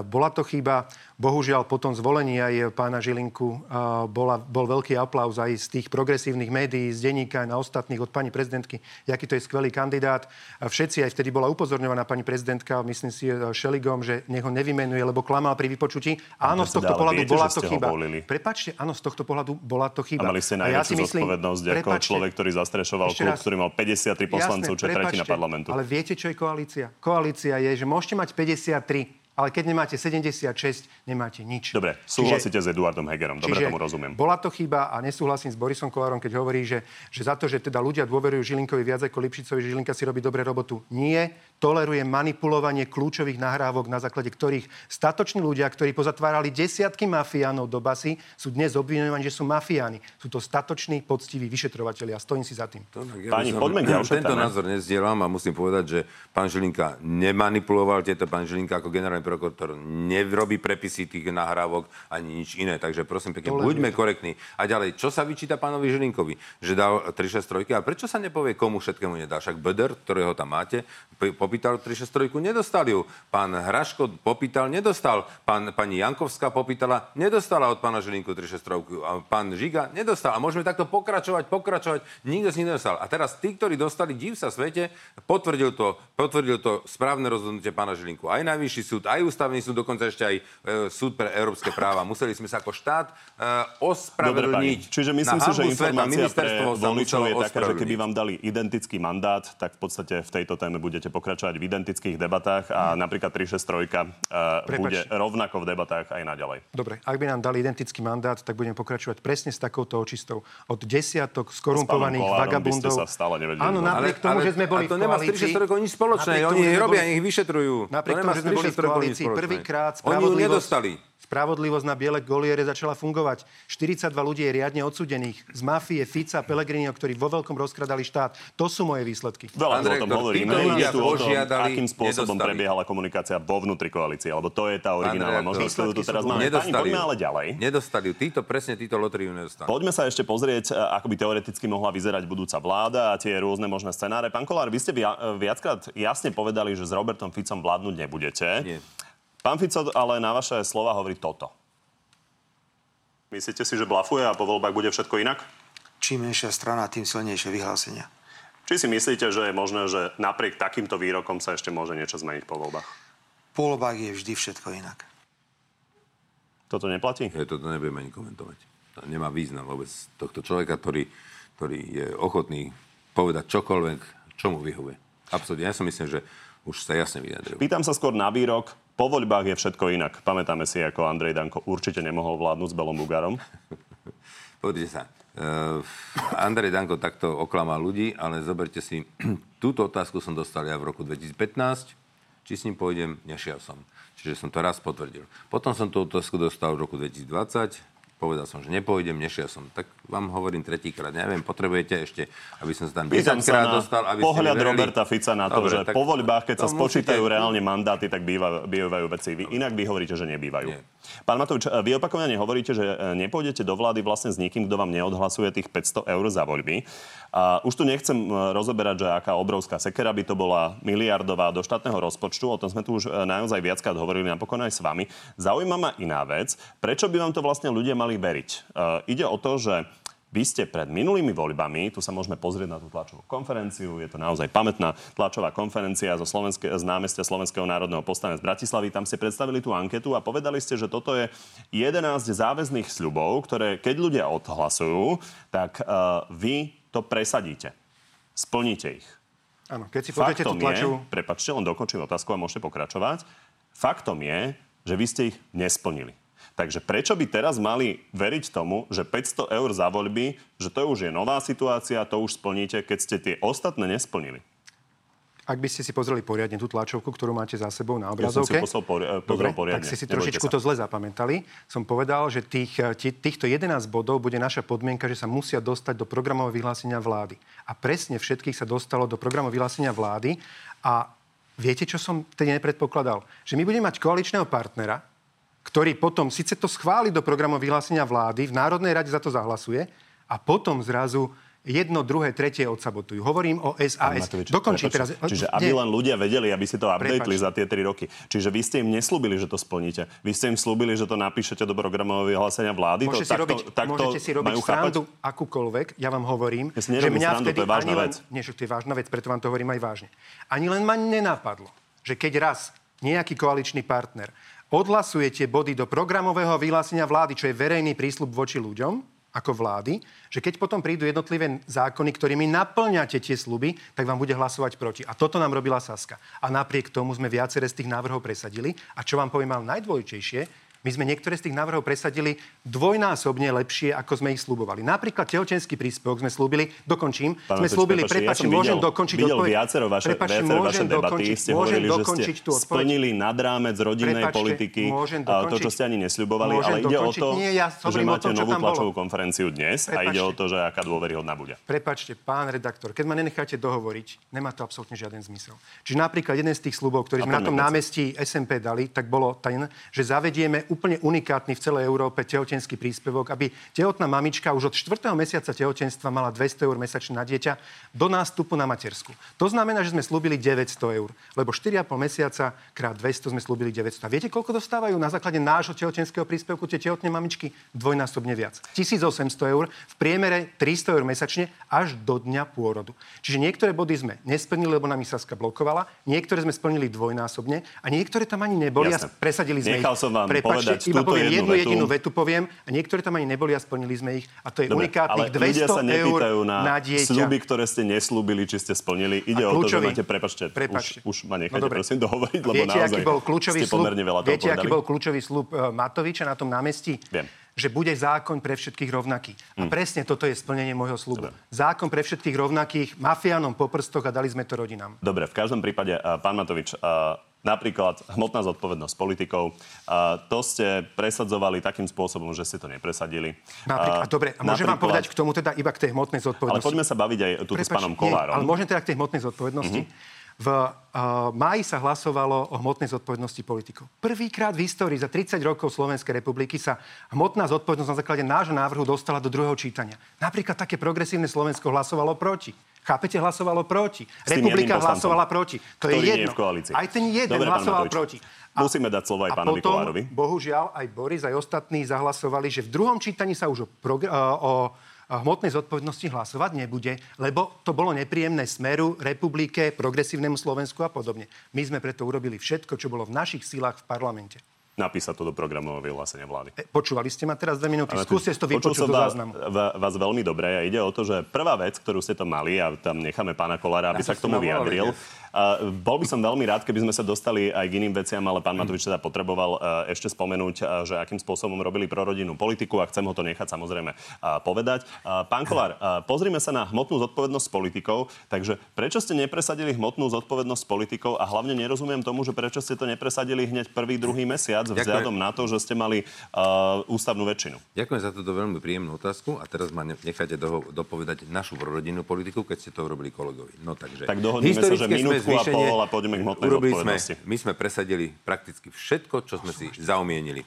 bola to chyba. Bohužiaľ, potom zvolení aj pána Žilinku bola, bol veľký aplauz aj z tých progresívnych médií, z denníka aj na ostatných od pani prezidentky, aký to je skvelý kandidát. Všetci aj vtedy bola upozorňovaná pani prezidentka, myslím si, e, Šeligom, že nech ho nevymenuje, lebo klamal pri vypočutí. Áno, z tohto pohľadu viete, bola to chyba. Prepačte, áno, z tohto pohľadu bola to chyba. A mali ste najväčšiu ja si myslím, zodpovednosť ako človek, ktorý zastrešoval klub, raz, ktorý mal 53 poslancov, čo je tretina parlamentu. Ale viete, čo je koalícia? Koalícia je, že môžete mať 53 ale keď nemáte 76, nemáte nič. Dobre, súhlasíte čiže, s Eduardom Hegerom, dobre tomu rozumiem. Bola to chyba a nesúhlasím s Borisom Kolárom, keď hovorí, že, že za to, že teda ľudia dôverujú Žilinkovi viac ako Lipšicovi, že Žilinka si robí dobre robotu. Nie, toleruje manipulovanie kľúčových nahrávok, na základe ktorých statoční ľudia, ktorí pozatvárali desiatky mafiánov do basy, sú dnes obvinovaní, že sú mafiáni. Sú to statoční, poctiví vyšetrovateľi a stojím si za tým. To, ja Pani, poďme k Tento názor nezdielam a musím povedať, že pán Žilinka nemanipuloval tieto, pán Žilinka ako generálny prokurátor nerobí prepisy tých nahrávok ani nič iné. Takže prosím pekne, to buďme korektní. A ďalej, čo sa vyčíta pánovi Žilinkovi? Že dal 363 a prečo sa nepovie, komu všetkému nedá? Však Beder, ktorého tam máte, popýtal 363, nedostal ju. Pán Hraško popýtal, nedostal. Pán, pani Jankovská popýtala, nedostala od pána Žilinku 363. A pán Žiga nedostal. A môžeme takto pokračovať, pokračovať. Nikto si nedostal. A teraz tí, ktorí dostali div sa svete, potvrdil to, potvrdil to správne rozhodnutie pána Žilinku. Aj najvyšší súd, aj aj ústavný súd, dokonca ešte aj e, súd pre európske práva. Museli sme sa ako štát e, ospravedlniť. Čiže myslím Na si, že informácia pre voličov je taká, že keby vám dali identický mandát, tak v podstate v tejto téme budete pokračovať v identických debatách a napríklad 363 uh, Prepač. bude rovnako v debatách aj naďalej. Dobre, ak by nám dali identický mandát, tak budeme pokračovať presne s takouto očistou. Od desiatok skorumpovaných vagabundov. ste sa stále nevedeli Áno, napriek tomu, že sme boli a to v nemá s koalícii. 363 nič spoločné. Oni sme robia, ich vyšetrujú. Napriek to tomu, že sme boli v 363 nič koalícii spoločné. prvýkrát Oni ju nedostali. Spravodlivosť na biele goliere začala fungovať. 42 ľudí je riadne odsudených z mafie Fica, Pellegriniho, ktorí vo veľkom rozkradali štát. To sú moje výsledky. Veľa Pán o tom hovoríme. Ide tu o tom, akým spôsobom nedostali. prebiehala komunikácia vo vnútri koalície, lebo to je tá originálna možnosť, ktorú tu teraz máme. Pani, Nedostali poďme ju. ale ďalej. Nedostali ju. Títo, presne títo lotriu nedostali. Poďme sa ešte pozrieť, e, ako by teoreticky mohla vyzerať budúca vláda a tie rôzne možné scenáre. Pán Kolár, vy ste via- e, viackrát jasne povedali, že s Robertom Ficom vládnuť nebudete. Nie. Pán Fico ale na vaše slova hovorí toto. Myslíte si, že blafuje a po voľbách bude všetko inak? Čím menšia strana, tým silnejšie vyhlásenia. Či si myslíte, že je možné, že napriek takýmto výrokom sa ešte môže niečo zmeniť po voľbách? Po voľbách je vždy všetko inak. Toto neplatí? Ja toto nebudem ani komentovať. To nemá význam vôbec tohto človeka, ktorý, ktorý je ochotný povedať čokoľvek, čo mu vyhovuje. Absolutne. Ja si myslím, že už sa jasne vyjadril. Pýtam sa skôr na výrok. Po voľbách je všetko inak. Pamätáme si, ako Andrej Danko určite nemohol vládnuť s Belom Bugarom. Pozrite sa. Uh, Andrej Danko takto oklamal ľudí, ale zoberte si, túto otázku som dostal ja v roku 2015. Či s ním pôjdem, nešiel som. Čiže som to raz potvrdil. Potom som tú otázku dostal v roku 2020. Povedal som, že nepôjdem, nešiel som. Tak vám hovorím tretíkrát. Neviem, potrebujete ešte, aby som sa tam Pýtam 10 sa krát dostal, aby pohľad. Roberta Fica na to, Dobre, že po voľbách, keď sa spočítajú musíte- reálne mandáty, tak býva, bývajú veci. Vy, inak vy hovoríte, že nebývajú. Nie. Pán Matovič, vy opakovane hovoríte, že e, nepôjdete do vlády vlastne s nikým, kto vám neodhlasuje tých 500 eur za voľby. A už tu nechcem e, rozoberať, že aká obrovská sekera by to bola miliardová do štátneho rozpočtu. O tom sme tu už e, naozaj viackrát hovorili, napokon aj s vami. Zaujíma ma iná vec. Prečo by vám to vlastne ľudia mali veriť? E, ide o to, že vy ste pred minulými voľbami, tu sa môžeme pozrieť na tú tlačovú konferenciu, je to naozaj pamätná tlačová konferencia zo, Slovenske, z námestia Slovenského národného povstania z Bratislavy. Tam ste predstavili tú anketu a povedali ste, že toto je 11 záväzných sľubov, ktoré keď ľudia odhlasujú, tak uh, vy to presadíte. Splníte ich. Áno, keď si pozriete tú tlačovú... prepačte, len dokončím otázku a môžete pokračovať. Faktom je, že vy ste ich nesplnili. Takže prečo by teraz mali veriť tomu, že 500 eur za voľby, že to už je nová situácia, to už splníte, keď ste tie ostatné nesplnili? Ak by ste si pozreli poriadne tú tlačovku, ktorú máte za sebou na Ja som si obrazovke... pori- Dobre, poriadne. tak ste si Nebojte trošičku sa. to zle zapamätali. Som povedal, že tých, eh, týchto 11 bodov bude naša podmienka, že sa musia dostať do programového vyhlásenia vlády. A presne všetkých sa dostalo do programového vyhlásenia vlády. A viete, čo som tedy nepredpokladal? Že my budeme mať koaličného partnera, ktorý potom síce to schváli do programového vyhlásenia vlády, v Národnej rade za to zahlasuje a potom zrazu jedno, druhé, tretie odsabotujú. Hovorím o SAS. Matovič, Dokončím teraz. Čiže aby len ľudia vedeli, aby si to updateli za tie 3 roky. Čiže vy ste im neslúbili, že to splníte. Vy ste im slúbili, že to napíšete do programového vyhlásenia vlády. Môžete, to, si robiť, takto môžete si robiť majú chápať? srandu akúkoľvek, ja vám hovorím, Ja si nerobím srandu, to je vážna ani len, vec. nie, že to je vážna vec, preto vám to hovorím aj vážne. Ani len ma nenapadlo, že keď raz nejaký koaličný partner odhlasuje tie body do programového vyhlásenia vlády, čo je verejný prísľub voči ľuďom, ako vlády, že keď potom prídu jednotlivé zákony, ktorými naplňate tie sluby, tak vám bude hlasovať proti. A toto nám robila Saska. A napriek tomu sme viaceré z tých návrhov presadili. A čo vám poviem, ale najdôležitejšie, my sme niektoré z tých návrhov presadili dvojnásobne lepšie, ako sme ich slúbovali. Napríklad tehotenský príspevok sme slúbili, dokončím, Pán sme slúbili, prepáčte, ja prepáčte, môžem videl- dokončiť videl odpoveď. viacero vaše, Prepáčte, viacero vaše debaty. dokončiť, Ste môžem hovorili, že ste dokončiť splnili nad rámec rodinnej Prepáčte, politiky a to, čo dokončiť. ste ani nesľubovali, ale ide o dokončiť. to, Nie, ja že o máte tom, novú tam bolo. tlačovú konferenciu dnes a ide o Prepáčte. to, že aká dôveryhodná bude. Prepačte, pán redaktor, keď ma nenecháte dohovoriť, nemá to absolútne žiaden zmysel. Čiže napríklad jeden z tých slubov, ktorý sme na tom námestí SMP dali, tak bolo ten, že zavedieme úplne unikátny v celej Európe tehotenský príspevok, aby tehotná mamička už od 4. mesiaca tehotenstva mala 200 eur mesačne na dieťa do nástupu na matersku. To znamená, že sme slúbili 900 eur, lebo 4,5 mesiaca krát 200 sme slúbili 900. A viete, koľko dostávajú na základe nášho tehotenského príspevku tie tehotné mamičky? Dvojnásobne viac. 1800 eur, v priemere 300 eur mesačne až do dňa pôrodu. Čiže niektoré body sme nesplnili, lebo nám ich Saska blokovala, niektoré sme splnili dvojnásobne a niektoré tam ani neboli Jasne. a presadili sme Nechal ich. som vám Prepačte, povedať iba túto poviem jednu jednu vetu. jedinú vetu poviem a niektoré tam ani neboli a splnili sme ich. A to je Dobre, unikátnych ale ľudia 200 sa eur na, na dieťa. sľuby, ktoré ste neslúbili, či ste splnili. Ide A o to, že máte, prepačte, Prepačte. Už, už ma nechajte, No dobre. prosím, dohovoriť, lebo viete, naozaj aký bol kľúčový ste pomerne veľa toho viete, aký bol kľúčový slúb uh, Matoviča na tom námestí? Viem. Že bude zákon pre všetkých rovnaký. A Hm. presne toto je splnenie môjho slubu. Zákon pre všetkých rovnakých, mafiánom po prstoch a dali sme to rodinám. Dobre, v každom prípade, a, pán Matovič, a, napríklad hmotná zodpovednosť politikov, a, to ste presadzovali takým spôsobom, že ste to nepresadili. Napríklad, a, dobre, a môžem vám povedať k tomu teda iba k tej hmotnej Ale zodpovednosti. poďme sa baviť aj tu s pánom nie, Kolárom. ale môžem teda k tej hmotnej zodpovednosti. Mhm. V uh, máji sa hlasovalo o hmotnej zodpovednosti politikov. Prvýkrát v histórii za 30 rokov Slovenskej republiky sa hmotná zodpovednosť na základe nášho návrhu dostala do druhého čítania. Napríklad také progresívne Slovensko hlasovalo proti. Chápete, hlasovalo proti. Republika hlasovala proti. To je jedno. je. Aj ten jeden Dobre, hlasoval proti. Musíme dať slovo aj a pánovi potom, Kolárovi. bohužiaľ, aj Boris, aj ostatní zahlasovali, že v druhom čítaní sa už o, progr- o hmotnej zodpovednosti hlasovať nebude, lebo to bolo nepríjemné smeru, republike, progresívnemu Slovensku a podobne. My sme preto urobili všetko, čo bolo v našich silách v parlamente. Napísať to do programového vyhlásenia vlády. E, počúvali ste ma teraz dve minúty? Skúste to vypočuť do záznamu. vás veľmi dobre a ide o to, že prvá vec, ktorú ste to mali, a tam necháme pána Kolára, aby sa k tomu vyjadril. Bol by som veľmi rád, keby sme sa dostali aj k iným veciam, ale pán Matovič teda potreboval e, ešte spomenúť, e, že akým spôsobom robili prorodinnú politiku a chcem ho to nechať samozrejme e, povedať. Pán Kolár, pozrime sa na hmotnú zodpovednosť politikov. Takže prečo ste nepresadili hmotnú zodpovednosť politikov a hlavne nerozumiem tomu, že prečo ste to nepresadili hneď prvý, druhý mesiac vzhľadom na to, že ste mali ústavnú väčšinu. Ďakujem za túto veľmi príjemnú otázku a teraz ma ne- necháte doho- dopovedať našu prorodinnú politiku, keď ste to urobili kolegovi. No takže... Tak dohodneme sa, že minútku zvýšenie- a pôjdeme k hmotnej urobili sme. My sme presadili prakticky všetko, čo sme si zaumienili.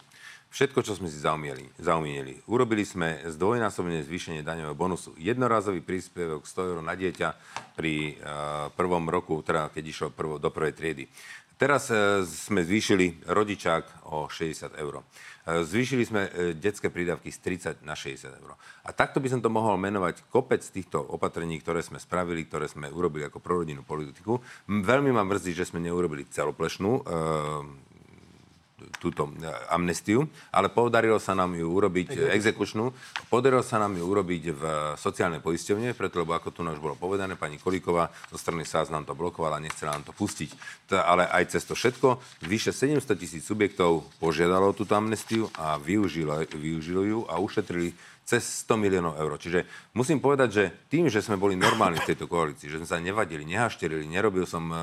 Všetko, čo sme si zaumienili. zaumienili. Urobili sme zdvojnásobne zvýšenie daňového bonusu. Jednorazový príspevok 100 eur na dieťa pri uh, prvom roku, teda keď išlo prvo, do prvej triedy. Teraz e, sme zvýšili rodičák o 60 eur. Zvýšili sme e, detské prídavky z 30 na 60 eur. A takto by som to mohol menovať kopec týchto opatrení, ktoré sme spravili, ktoré sme urobili ako prorodinnú politiku. Veľmi ma mrzí, že sme neurobili celoplešnú túto e, amnestiu, ale podarilo sa nám ju urobiť e, exekučnú, podarilo sa nám ju urobiť v sociálnej poisťovne, preto lebo ako tu už bolo povedané, pani Kolíková zo strany SAS nám to blokovala, nechcela nám to pustiť. T- ale aj cez to všetko, vyše 700 tisíc subjektov požiadalo túto amnestiu a využilo, využilo ju a ušetrili cez 100 miliónov eur. Čiže musím povedať, že tým, že sme boli normálni v tejto koalícii, že sme sa nevadili, nehašterili, nerobil som e, e,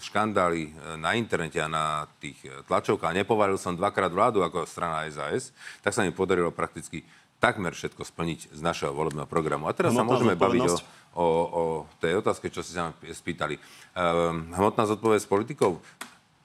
škandály e, na internete a na tých e, tlačovkách, nepovalil som dvakrát vládu ako strana SAS, tak sa mi podarilo prakticky takmer všetko splniť z našeho volebného programu. A teraz sa Hmotná môžeme baviť o, o, o tej otázke, čo ste sa spýtali. Ehm, hmotná zodpovednosť politikov?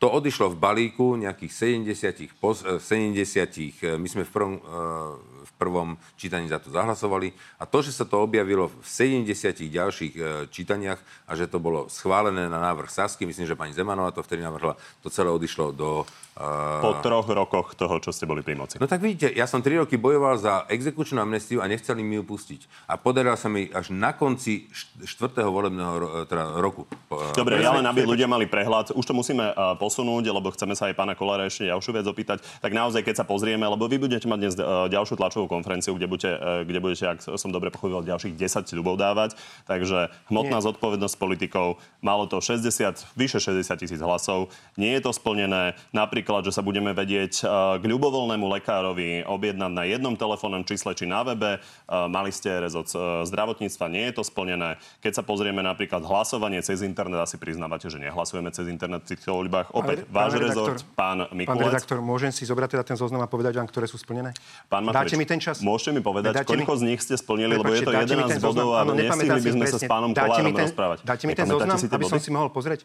To odišlo v balíku nejakých 70, pos, eh, 70 eh, my sme v prvom, v prvom čítaní za to zahlasovali a to, že sa to objavilo v 70 ďalších eh, čítaniach a že to bolo schválené na návrh Sasky, myslím, že pani Zemanová to vtedy navrhla, to celé odišlo do... eh, Po troch rokoch toho, čo ste boli pri moci. No tak vidíte, ja som 3 roky bojoval za exekučnú amnestiu a nechceli mi ju pustiť. A podarilo sa mi až na konci št- štvrtého volebného ro- teda roku. Dobre, ja len aby ľudia mali prehľad. Už to musíme uh, posunúť, lebo chceme sa aj pána Kolára ešte ďalšiu vec opýtať. Tak naozaj, keď sa pozrieme, lebo vy budete mať dnes uh, ďalšiu tlačovú konferenciu, kde budete, uh, kde budete, ak som dobre pochopil, ďalších 10 ľubov dávať. Takže hmotná Nie. zodpovednosť politikov, malo to 60, vyše 60 tisíc hlasov. Nie je to splnené. Napríklad, že sa budeme vedieť uh, k ľubovoľnému lekárovi objednať na jednom telefónnom čísle či na webe. Uh, mali ste rezort zdravotníctva, nie je to splnené. Keď sa pozrieme napríklad hlasovanie cez internet, asi priznávate, že nehlasujeme cez internet v týchto voľbách. Opäť Pán- váš pán rezort, redaktor, pán Pán Mikulec. redaktor, môžem si zobrať teda ten zoznam a povedať vám, ktoré sú splnené? Pán Matovič, Dáte mi ten čas? Môžete mi povedať, Dáte mi- koľko z nich ste splnili, lebo je to Prepáčte, dáte mi 11 ten bodov a nestihli by sme sa s presne. pánom mi Kolárom ten- rozprávať. Dáte mi ten zoznam, aby som si mohol pozrieť?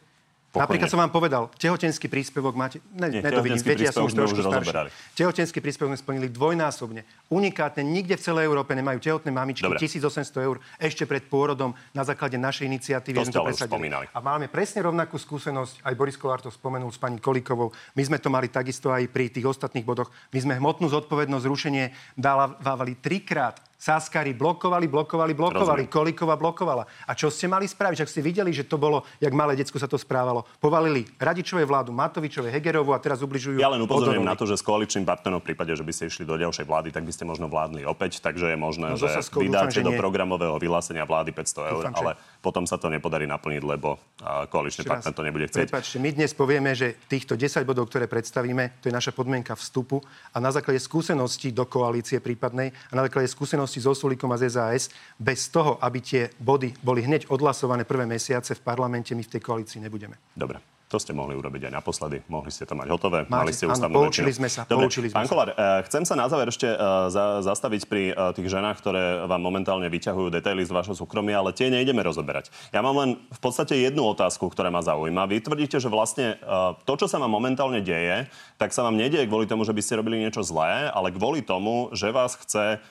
Pokojne. Napríklad som vám povedal, tehotenský príspevok máte... Ne, Nie, nedovidím, viete, ja som už sme trošku už starší. Tehotenský príspevok sme splnili dvojnásobne. Unikátne, nikde v celej Európe nemajú tehotné mamičky Dobre. 1800 eur ešte pred pôrodom na základe našej To iniciatívy. sme už presadili. spomínali. A máme presne rovnakú skúsenosť, aj Boris Kolár to spomenul s pani Kolíkovou. My sme to mali takisto aj pri tých ostatných bodoch. My sme hmotnú zodpovednosť zrušenie dávali trikrát. Saskari blokovali, blokovali, blokovali. Rozumiem. Kolíková blokovala. A čo ste mali spraviť? Ak ste videli, že to bolo, jak malé decko sa to správalo. Povalili Radičové vládu, Matovičové, Hegerovu a teraz ubližujú. Ja len upozorňujem na to, že s koaličným partnerom v prípade, že by ste išli do ďalšej vlády, tak by ste možno vládli opäť. Takže je možné, No, že so Saskou vydáte dúfam, že do programového vyhlásenia vlády 500 eur, Dúfam, že- ale potom sa to nepodarí naplniť, lebo koaličný partner to nebude chcieť. Prepačte, my dnes povieme, že týchto 10 bodov, ktoré predstavíme, to je naša podmienka vstupu a na základe skúseností do koalície prípadnej a na základe skúseností so Sulíkom a z SAS, bez toho, aby tie body boli hneď odhlasované prvé mesiace v parlamente, my v tej koalícii nebudeme. Dobre. To ste mohli urobiť aj naposledy. Mohli ste to mať hotové. Máte- Mali ste áno, ústavnú poučili väčšinu. sme sa, Dobre, poučili pán. Kolár, eh, chcem sa na záver ešte eh, za, zastaviť pri eh, tých ženách, ktoré vám momentálne vyťahujú detaily z vašho súkromia, ale tie nejdeme rozoberať. Ja mám len v podstate jednu otázku, ktorá ma zaujíma. Vy tvrdíte, že vlastne to, čo sa vám momentálne deje, tak sa vám nedieje kvôli tomu, že by ste robili niečo zlé, ale kvôli tomu, že vás chce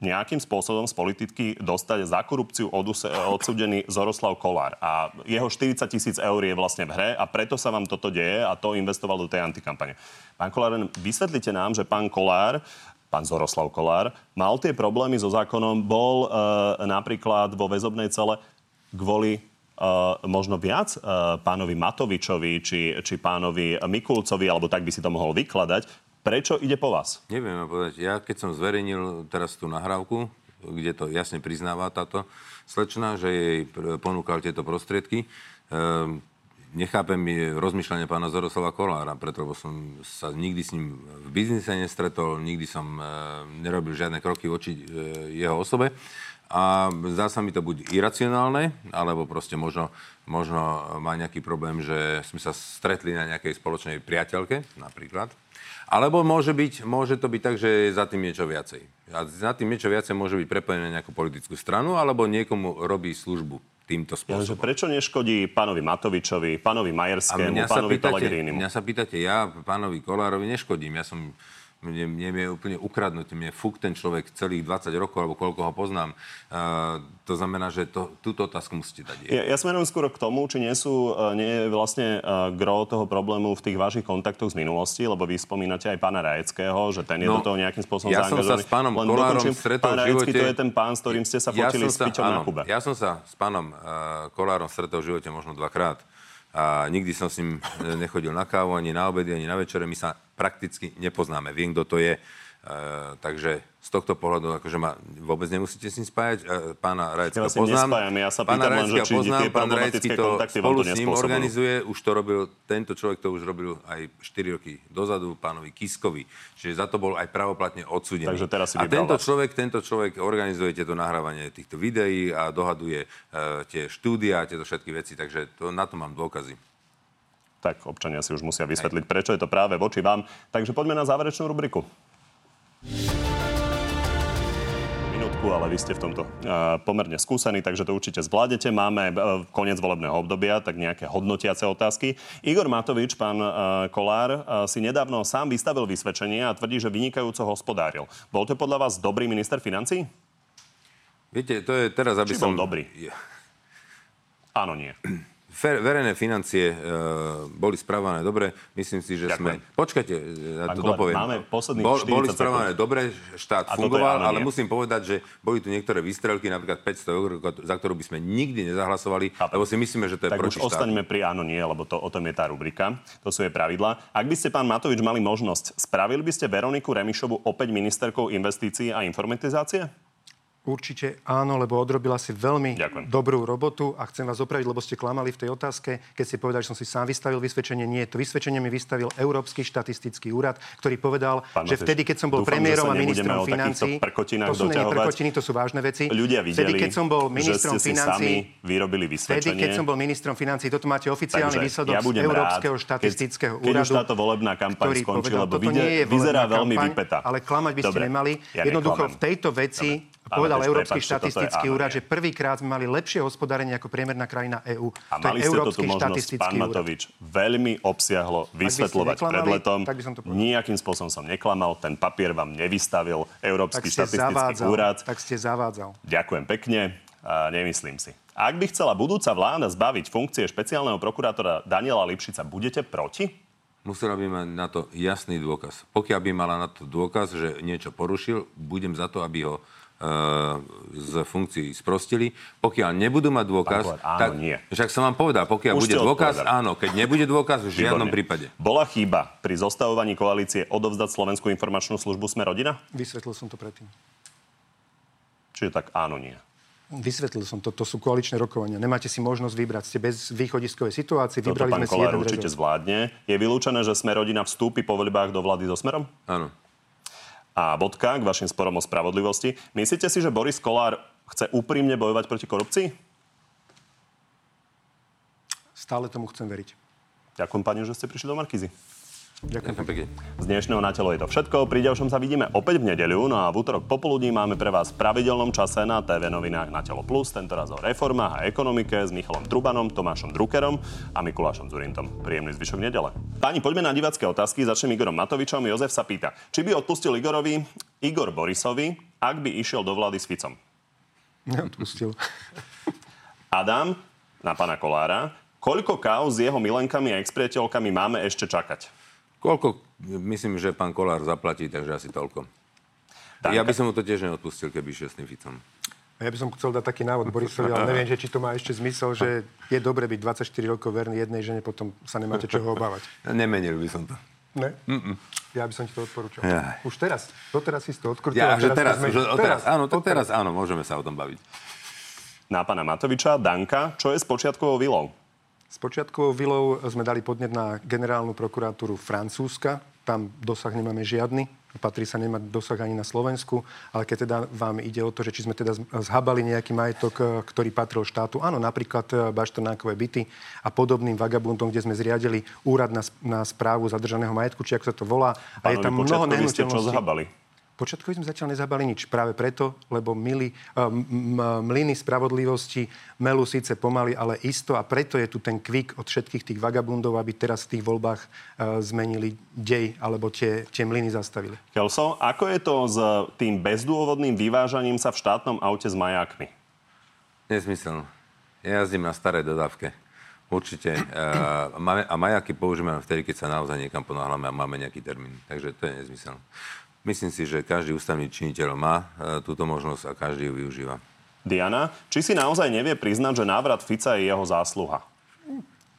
nejakým spôsobom z politiky dostať za korupciu odsudený Zoroslav Kolár. A jeho 40 tisíc eur je vlastne v hre a preto sa vám toto deje a to investoval do tej antikampane. Pán Kolár, vysvetlite nám, že pán Kolár pán Zoroslav Kolár, mal tie problémy so zákonom, bol e, napríklad vo väzobnej cele kvôli e, možno viac e, pánovi Matovičovi či, či pánovi Mikulcovi, alebo tak by si to mohol vykladať. Prečo ide po vás? Neviem vám povedať. Ja keď som zverejnil teraz tú nahrávku, kde to jasne priznáva táto slečna, že jej ponúkal tieto prostriedky, ehm, nechápem rozmýšľanie pána Zoroslava Kolára, preto lebo som sa nikdy s ním v biznise nestretol, nikdy som e, nerobil žiadne kroky voči e, jeho osobe. A zdá sa mi to buď iracionálne, alebo proste možno, možno má nejaký problém, že sme sa stretli na nejakej spoločnej priateľke, napríklad. Alebo môže, byť, môže to byť tak, že je za tým niečo viacej. A za tým niečo viacej môže byť prepojené na nejakú politickú stranu, alebo niekomu robí službu týmto Ja, spôsobom. prečo neškodí pánovi Matovičovi, pánovi Majerskému, pánovi pýtate, Pellegrinimu? mňa sa pýtate, ja pánovi Kolárovi neškodím. Ja som, mne, mne je úplne ukradnutý, mne fuk ten človek celých 20 rokov, alebo koľko ho poznám. Uh, to znamená, že to, túto otázku musíte dať. Ja, ja smerujem skôr k tomu, či nie sú, e, nie je vlastne uh, gro toho problému v tých vašich kontaktoch z minulosti, lebo vy spomínate aj pána Rajeckého, že ten je No, do toho nejakým spôsobom ja som sa s pánom Len Kolárom dokončím, stretol pán v Rajecký, živote- to je ten pán, s ktorým ste sa fotili s Piťom na áno, Kube. Ja som sa s pánom uh, Kolárom stretol v živote možno dvakrát. A nikdy som s ním nechodil na kávu, ani na obedy, ani na večere. My sa prakticky nepoznáme. Viem, kto to je. Uh, takže z tohto pohľadu, akože ma vôbec nemusíte s ním spájať. Uh, pána Rajeckého Ja poznám. nespájam, ja sa pána pýtam že či poznám, tie pán Rajecký to spolu to s ním organizuje. Už to robil, tento človek to už robil aj 4 roky dozadu, pánovi Kiskovi. Čiže za to bol aj pravoplatne odsúdený. Takže teraz si a tento vás. človek, tento človek organizuje tieto nahrávanie týchto videí a dohaduje uh, tie štúdia a tieto všetky veci, takže to, na to mám dôkazy. Tak občania si už musia vysvetliť, prečo je to práve voči vám. Takže poďme na záverečnú rubriku. Minútku, ale vy ste v tomto uh, pomerne skúsení, takže to určite zvládnete. Máme uh, koniec volebného obdobia, tak nejaké hodnotiace otázky. Igor Matovič, pán uh, Kolár, si nedávno sám vystavil vysvedčenie a tvrdí, že vynikajúco hospodáril. Bol to podľa vás dobrý minister financí? Viete, to je teraz, aby Či som... bol dobrý? Áno, nie. Fer, verejné financie e, boli správané dobre. Myslím si, že Ďakujem. sme... Počkajte, ja Pán to Kolár, dopoviem. máme posledných 40 boli správané dobre, štát A fungoval, ale nie. musím povedať, že boli tu niektoré výstrelky, napríklad 500 eur, za ktorú by sme nikdy nezahlasovali, Chápem. lebo si myslíme, že to je Tak proti už ostaňme pri áno, nie, lebo to, o tom je tá rubrika. To sú jej pravidlá. Ak by ste, pán Matovič, mali možnosť, spravili by ste Veroniku Remišovu opäť ministerkou investícií a informatizácie? Určite áno, lebo odrobila si veľmi Ďakujem. dobrú robotu a chcem vás opraviť, lebo ste klamali v tej otázke, keď ste povedali, že som si sám vystavil vysvedčenie. Nie, to vysvedčenie mi vystavil Európsky štatistický úrad, ktorý povedal, Pán že vtedy, keď som bol dúfam, premiérom a ministrom financí, to sú nie prkotiny, to sú vážne veci. Ľudia videli, vtedy, keď som bol ministrom financí, vyrobili Vtedy, vysvedčenie. keď som bol ministrom financí, toto máte oficiálny Takže výsledok ja z Európskeho rád, štatistického keď, keď úradu. už táto volebná kampaň povedal, lebo vyzerá veľmi vypätá. Ale klamať by ste nemali. Jednoducho v tejto veci Povedal Áno, Európsky prepáčte, toto je štatistický áno, úrad, nie. že prvýkrát sme mali lepšie hospodárenie ako priemerná krajina EÚ. A To mali je ste to tu Európsky možnosť, štatistický pán úrad. Matovič, veľmi obsiahlo vysvetľovať pred letom. tak by som to povedal. Nijakým spôsobom som neklamal, ten papier vám nevystavil Tak Európsky ste štatistický zavádzal. úrad. Tak ste zavádzal. Ďakujem pekne, a nemyslím si. Ak by chcela budúca vláda zbaviť funkcie špeciálneho prokurátora Daniela Lipšica, budete proti? Musela by mať na to jasný dôkaz. Pokiaľ by mala na to dôkaz, že niečo porušil, budem za to, aby ho z funkcií sprostili. Pokiaľ nebudú mať dôkaz, Pán Kolár, áno, tak... nie. Však som vám povedal, pokiaľ Už bude dôkaz, odpovedali. áno. Keď nebude dôkaz, v žiadnom prípade. Bola chyba pri zostavovaní koalície odovzdať Slovenskú informačnú službu Sme rodina? Vysvetlil som to predtým. Čiže tak áno, nie. Vysvetlil som to, to sú koaličné rokovania. Nemáte si možnosť vybrať. Ste bez východiskovej situácie, Toto vybrali pán sme si Kolár jeden určite rezort. zvládne. Je vylúčené, že Sme rodina vstúpi po voľbách do vlády so Smerom? Áno. A bodka k vašim sporom o spravodlivosti. Myslíte si, že Boris Kolár chce úprimne bojovať proti korupcii? Stále tomu chcem veriť. Ďakujem pani, že ste prišli do Markízy. Ďakujem. Pekne. Z dnešného na telo je to všetko. Pri ďalšom sa vidíme opäť v nedeľu. No a v útorok popoludní máme pre vás v pravidelnom čase na TV novinách na Telo Plus. Tentoraz o reformách a ekonomike s Michalom Trubanom, Tomášom Druckerom a Mikulášom Zurintom. Príjemný zvyšok nedele. Páni, poďme na divacké otázky. Začnem Igorom Matovičom. Jozef sa pýta, či by odpustil Igorovi Igor Borisovi, ak by išiel do vlády s Ficom. Neodpustil. Adam na pána Kolára. Koľko kauz s jeho milenkami a expriateľkami máme ešte čakať? Koľko, myslím, že pán Kolár zaplatí, takže asi toľko. Danka. Ja by som mu to tiež neodpustil, keby išiel s tým Ficom. Ja by som chcel dať taký návod Borisovi, ale neviem, že či to má ešte zmysel, že je dobre byť 24 rokov verný jednej žene, potom sa nemáte čoho obávať. Nemenil by som to. Ne? Ja by som ti to odporúčal. Jaj. Už teraz. Doteraz si to odkrútil. Ja, že teraz, to zmení. že teraz, áno, to teraz, áno, môžeme sa o tom baviť. Na pána Matoviča, Danka, čo je s počiatkovou vilou? S počiatkovou vilou sme dali podnet na generálnu prokuratúru Francúzska. Tam dosah nemáme žiadny. Patrí sa nemať dosah ani na Slovensku. Ale keď teda vám ide o to, že či sme teda zhabali nejaký majetok, e, ktorý patril štátu. Áno, napríklad e, bašternákové byty a podobným vagabundom, kde sme zriadili úrad na, na správu zadržaného majetku, či ako sa to volá. A je Pánovi tam mnoho ste čo nehnuteľností. zhabali? Počiatkovi sme zatiaľ nezabali nič. Práve preto, lebo mili, m- m- mlyny spravodlivosti melú síce pomaly, ale isto a preto je tu ten kvik od všetkých tých vagabundov, aby teraz v tých voľbách e, zmenili dej alebo tie, tie mlyny zastavili. Kelso, ako je to s tým bezdôvodným vyvážaním sa v štátnom aute s majákmi? Nesmysel. Ja jazdím na starej dodávke. Určite. Máme, a majaky používame vtedy, keď sa naozaj niekam ponáhľame a máme nejaký termín. Takže to je nezmysel. Myslím si, že každý ústavný činiteľ má uh, túto možnosť a každý ju využíva. Diana, či si naozaj nevie priznať, že návrat Fica je jeho zásluha?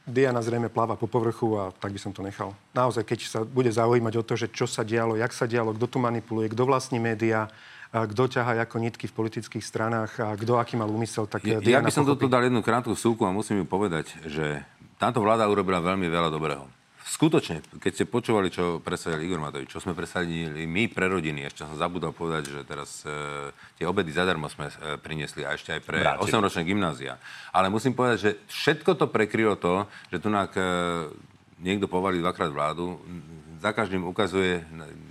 Diana zrejme pláva po povrchu a tak by som to nechal. Naozaj, keď sa bude zaujímať o to, že čo sa dialo, jak sa dialo, kto tu manipuluje, kto vlastní médiá, kto ťaha ako nitky v politických stranách a kto aký mal úmysel, tak Ja, ja Diana by som pochopí. toto dal jednu krátku súku a musím ju povedať, že táto vláda urobila veľmi veľa dobrého. Skutočne, keď ste počúvali, čo predstavili Igor Matovič, čo sme predstavili my pre rodiny, ešte som zabudol povedať, že teraz e, tie obedy zadarmo sme e, priniesli a ešte aj pre Vrátili. 8-ročné gymnázia. Ale musím povedať, že všetko to prekrylo to, že tu e, niekto povalí dvakrát vládu, za každým ukazuje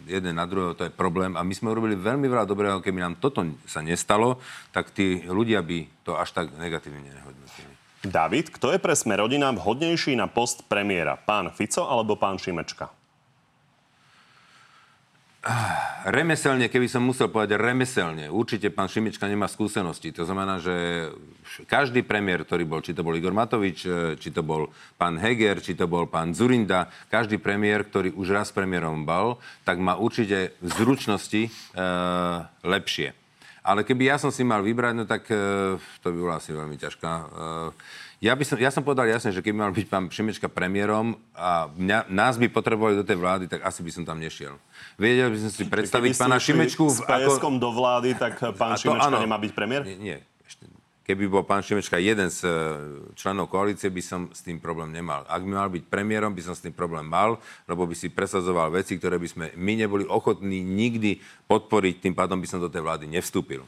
jeden na druhého, to je problém. A my sme urobili veľmi veľa dobrého, keby nám toto sa nestalo, tak tí ľudia by to až tak negatívne nehodnotili. David, kto je pre sme rodina vhodnejší na post premiéra? Pán Fico alebo pán Šimečka? Remeselne, keby som musel povedať remeselne, určite pán Šimička nemá skúsenosti. To znamená, že každý premiér, ktorý bol, či to bol Igor Matovič, či to bol pán Heger, či to bol pán Zurinda, každý premiér, ktorý už raz premiérom bol, tak má určite zručnosti e, lepšie. Ale keby ja som si mal vybrať, no tak e, to by bola asi veľmi ťažká. E, ja, by som, ja som povedal jasne, že keby mal byť pán Šimečka premiérom a mňa, nás by potrebovali do tej vlády, tak asi by som tam nešiel. Vedel by som si predstaviť pána Šimečku... S PSK do vlády, tak pán to Šimečka áno. nemá byť premiér? Nie, nie. Keby bol pán Šimečka jeden z e, členov koalície, by som s tým problém nemal. Ak by mal byť premiérom, by som s tým problém mal, lebo by si presadzoval veci, ktoré by sme my neboli ochotní nikdy podporiť, tým pádom by som do tej vlády nevstúpil.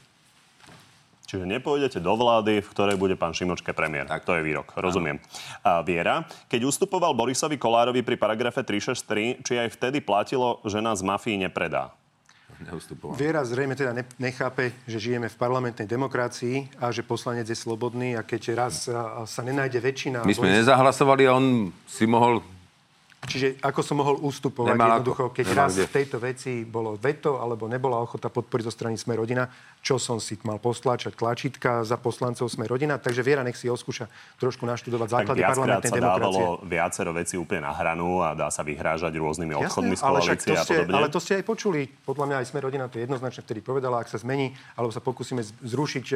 Čiže nepôjdete do vlády, v ktorej bude pán Šimočke premiér. Tak. To je výrok, rozumiem. A Viera, keď ustupoval Borisovi Kolárovi pri paragrafe 363, či aj vtedy platilo, že nás mafii nepredá? Neustupoval. Viera zrejme teda ne- nechápe, že žijeme v parlamentnej demokracii a že poslanec je slobodný a keď raz sa nenájde väčšina... My sme nezahlasovali a on si mohol Čiže ako som mohol ustupovať Nemal jednoducho, keď Nemal raz kde. v tejto veci bolo veto alebo nebola ochota podporiť zo strany Sme rodina, čo som si mal postláčať tlačítka za poslancov Sme rodina. Takže Viera nech si oskúša trošku naštudovať Tak základy viackrát parlamentnej sa demokracie. dávalo viacero vecí úplne na hranu a dá sa vyhrážať rôznymi odchodmi z koalície a podobne. ale to ste aj počuli. Podľa mňa aj sme rodina to jednoznačne vtedy povedala, ak sa zmení, alebo sa pokúsime zrušiť e,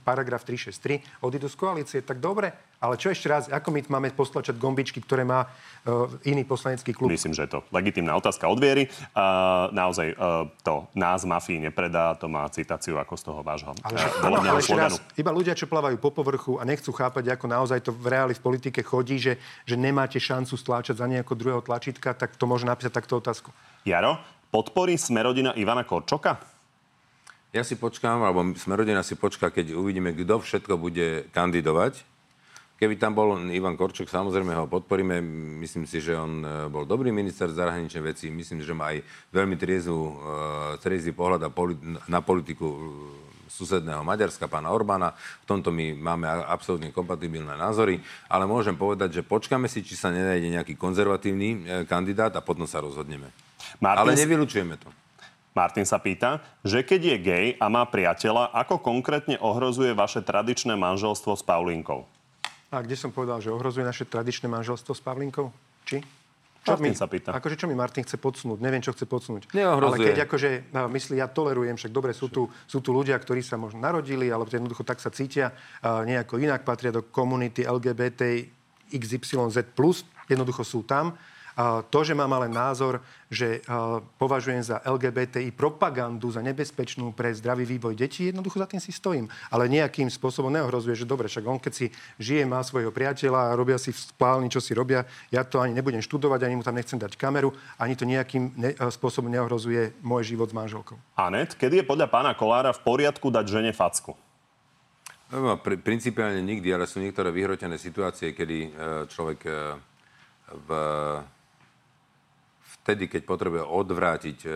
paragraf 363, odídu z koalície, tak dobre. Ale čo ešte raz, ako my máme postlačať gombičky, ktoré má e, iný poslanecký klub? Myslím, že je to legitimná otázka od Viery. Uh, naozaj uh, to nás mafii nepredá, to má citáciu ako z toho vášho Ale, áno, volebného ale ešte raz, iba ľudia, čo plávajú po povrchu a nechcú chápať, ako naozaj to v reáli v politike chodí, že, že nemáte šancu stláčať za nejakého druhého tlačítka, tak to môže napísať takto otázku. Jaro, podporí Smerodina Ivana Korčoka? Ja si počkám, alebo Smerodina si počká, keď uvidíme, kto všetko bude kandidovať. Keby tam bol Ivan Korčok, samozrejme ho podporíme. Myslím si, že on e, bol dobrý minister zahraničnej veci. Myslím, že má aj veľmi triezvú, uh, triezvý pohľad na politiku e, susedného Maďarska, pána Orbána. V tomto my máme absolútne kompatibilné názory. Ale môžem povedať, že počkáme si, či sa nenájde nejaký konzervatívny kandidát a potom sa rozhodneme. Martin, Ale nevylučujeme to. Martin sa pýta, že keď je gay a má priateľa, ako konkrétne ohrozuje vaše tradičné manželstvo s Paulinkou? A kde som povedal, že ohrozuje naše tradičné manželstvo s Pavlinkou? Či? Martin mi, sa pýta. Akože čo mi Martin chce podsunúť? Neviem, čo chce podsunúť. Neohrozuje. Ale keď akože myslí, ja tolerujem, však dobre, sú tu, sú tu ľudia, ktorí sa možno narodili, alebo jednoducho tak sa cítia, nejako inak patria do komunity LGBT XYZ+, jednoducho sú tam. To, že mám ale názor, že a, považujem za LGBTI propagandu za nebezpečnú pre zdravý vývoj detí, jednoducho za tým si stojím. Ale nejakým spôsobom neohrozuje, že dobre, však on keď si žije, má svojho priateľa a robia si v spálni, čo si robia, ja to ani nebudem študovať, ani mu tam nechcem dať kameru, ani to nejakým ne- a, spôsobom neohrozuje môj život s manželkou. Anet, kedy je podľa pána Kolára v poriadku dať žene facku? No, pri, principiálne nikdy, ale sú niektoré vyhrotené situácie, kedy e, človek e, v, vtedy, keď potrebuje odvrátiť e,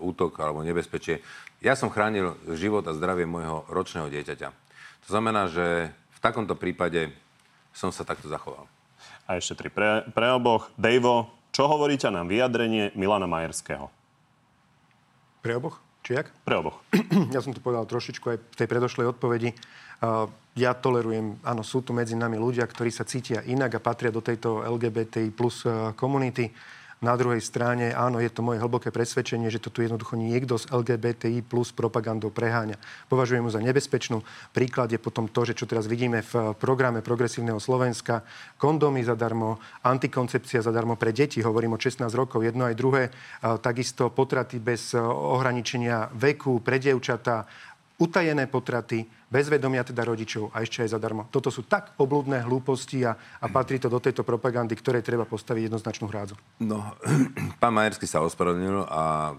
útok alebo nebezpečie. Ja som chránil život a zdravie môjho ročného dieťaťa. To znamená, že v takomto prípade som sa takto zachoval. A ešte tri pre, pre oboch. Dejvo, čo hovoríte na vyjadrenie Milana Majerského? Pre oboch? Či jak? Pre oboch. ja som to povedal trošičku aj v tej predošlej odpovedi. Uh, ja tolerujem, áno, sú tu medzi nami ľudia, ktorí sa cítia inak a patria do tejto LGBTI plus uh, komunity. Na druhej strane, áno, je to moje hlboké presvedčenie, že to tu jednoducho niekto z LGBTI plus propagandou preháňa. Považujem ju za nebezpečnú. Príklad je potom to, že čo teraz vidíme v programe Progresívneho Slovenska, kondómy zadarmo, antikoncepcia zadarmo pre deti, hovorím o 16 rokov, jedno aj druhé, takisto potraty bez e, ohraničenia veku pre dievčatá, utajené potraty, bez vedomia teda rodičov a ešte aj zadarmo. Toto sú tak oblúdne hlúposti a, a patrí to do tejto propagandy, ktorej treba postaviť jednoznačnú hrádzu. No, pán Majerský sa ospravedlnil a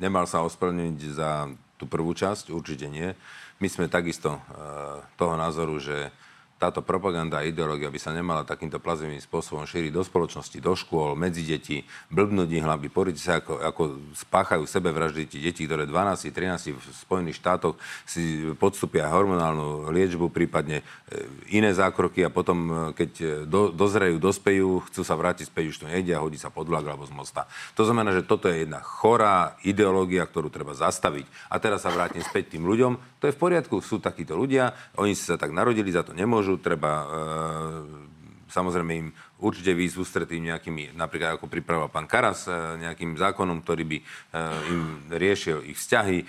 nemal sa ospravedlniť za tú prvú časť, určite nie. My sme takisto e, toho názoru, že táto propaganda a ideológia by sa nemala takýmto plazivým spôsobom šíriť do spoločnosti, do škôl, medzi deti, blbnúť ich hlavy, poriť sa, ako, ako spáchajú sebevraždy tí deti, ktoré 12, 13 v Spojených štátoch si podstupia hormonálnu liečbu, prípadne e, iné zákroky a potom, e, keď e, do, dozrejú, dospejú, chcú sa vrátiť späť, už to nejde a hodí sa pod vlak alebo z mosta. To znamená, že toto je jedna chorá ideológia, ktorú treba zastaviť. A teraz sa vrátim späť tým ľuďom. To je v poriadku, sú takíto ľudia, oni si sa tak narodili, za to nemôžu, treba e, samozrejme im určite výjsť v ústretí nejakými, napríklad ako pripravoval pán Karas, e, nejakým zákonom, ktorý by e, im riešil ich vzťahy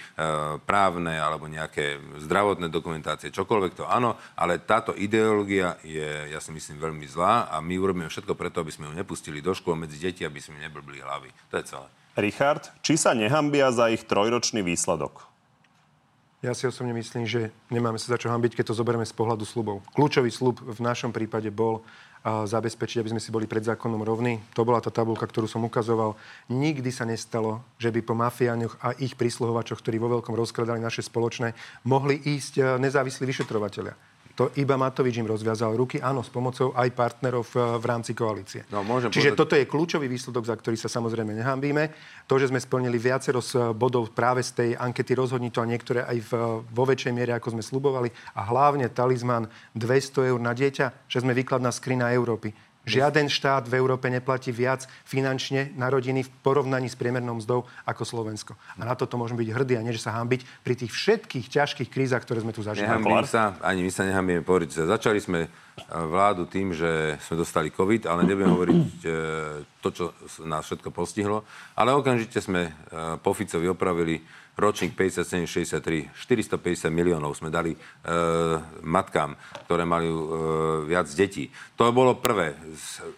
právne alebo nejaké zdravotné dokumentácie, čokoľvek to áno, ale táto ideológia je, ja si myslím, veľmi zlá a my urobíme všetko preto, aby sme ju nepustili do škôl medzi deti, aby sme neblbli hlavy. To je celé. Richard, či sa nehambia za ich trojročný výsledok? Ja si osobne myslím, že nemáme sa za čo hambiť, keď to zoberieme z pohľadu slubov. Kľúčový slub v našom prípade bol zabezpečiť, aby sme si boli pred zákonom rovní. To bola tá tabulka, ktorú som ukazoval. Nikdy sa nestalo, že by po mafiáňoch a ich prísluhovačoch, ktorí vo veľkom rozkladali naše spoločné, mohli ísť e, nezávislí vyšetrovateľia. To iba Matovič im rozviazal ruky, áno, s pomocou aj partnerov v, v rámci koalície. No, môžem Čiže povedať- toto je kľúčový výsledok, za ktorý sa samozrejme nehambíme. To, že sme splnili viacero z bodov práve z tej ankety rozhodní to a niektoré aj v, vo väčšej miere, ako sme slubovali. A hlavne talizman 200 eur na dieťa, že sme výkladná skrina Európy. Žiaden štát v Európe neplatí viac finančne na rodiny v porovnaní s priemernou mzdou ako Slovensko. A na toto môžeme byť hrdí a nie, že sa hambiť pri tých všetkých ťažkých krízach, ktoré sme tu zažili. Nehambím sa, ani my sa nehambíme povedať. Začali sme e, vládu tým, že sme dostali COVID, ale nebudem hovoriť e, to, čo nás všetko postihlo. Ale okamžite sme e, po Ficovi opravili ročník 57-63, 450 miliónov sme dali e, matkám, ktoré mali e, viac detí. To bolo prvé.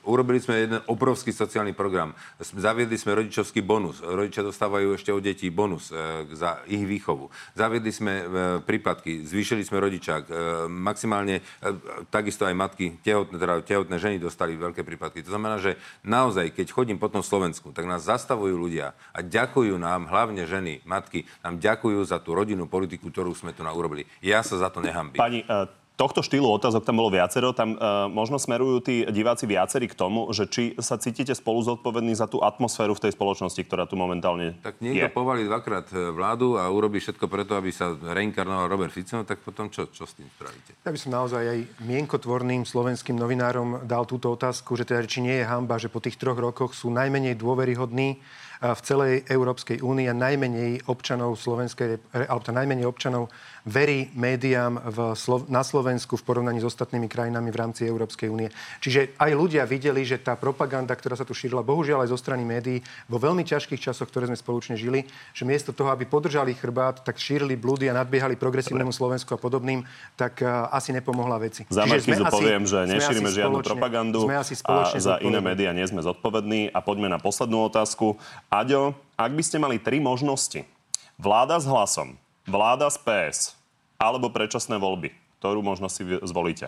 Urobili sme jeden obrovský sociálny program. Zaviedli sme rodičovský bonus. Rodičia dostávajú ešte od detí bonus e, za ich výchovu. Zaviedli sme e, prípadky, zvýšili sme rodičák. E, maximálne, e, takisto aj matky, tehotné, teda tehotné ženy dostali veľké prípadky. To znamená, že naozaj, keď chodím po tom Slovensku, tak nás zastavujú ľudia a ďakujú nám, hlavne ženy, matky, nám ďakujú za tú rodinnú politiku, ktorú sme tu na urobili. Ja sa za to nehambím. Pani, e, tohto štýlu otázok tam bolo viacero. Tam e, možno smerujú tí diváci viacerí k tomu, že či sa cítite spolu zodpovední za tú atmosféru v tej spoločnosti, ktorá tu momentálne Tak niekto je. povalí dvakrát e, vládu a urobí všetko preto, aby sa reinkarnoval Robert Fico, tak potom čo, čo s tým spravíte? Ja by som naozaj aj mienkotvorným slovenským novinárom dal túto otázku, že teda, či nie je hamba, že po tých troch rokoch sú najmenej dôveryhodní v celej Európskej únii a najmenej občanov Slovenskej, alebo najmenej občanov verí médiám v Slo- na Slovensku v porovnaní s ostatnými krajinami v rámci Európskej únie. Čiže aj ľudia videli, že tá propaganda, ktorá sa tu šírila, bohužiaľ aj zo strany médií, vo veľmi ťažkých časoch, ktoré sme spoločne žili, že miesto toho, aby podržali chrbát, tak šírili blúdy a nadbiehali progresívnemu Slovensku a podobným, tak uh, asi nepomohla veci. Za Markizu poviem, že nešírime žiadnu spoločne- propagandu sme asi a spoločne za iné médiá nie sme zodpovední. A poďme na poslednú otázku. Aďo, ak by ste mali tri možnosti, vláda s hlasom, vláda s PS alebo predčasné voľby, ktorú možnosť si zvolíte?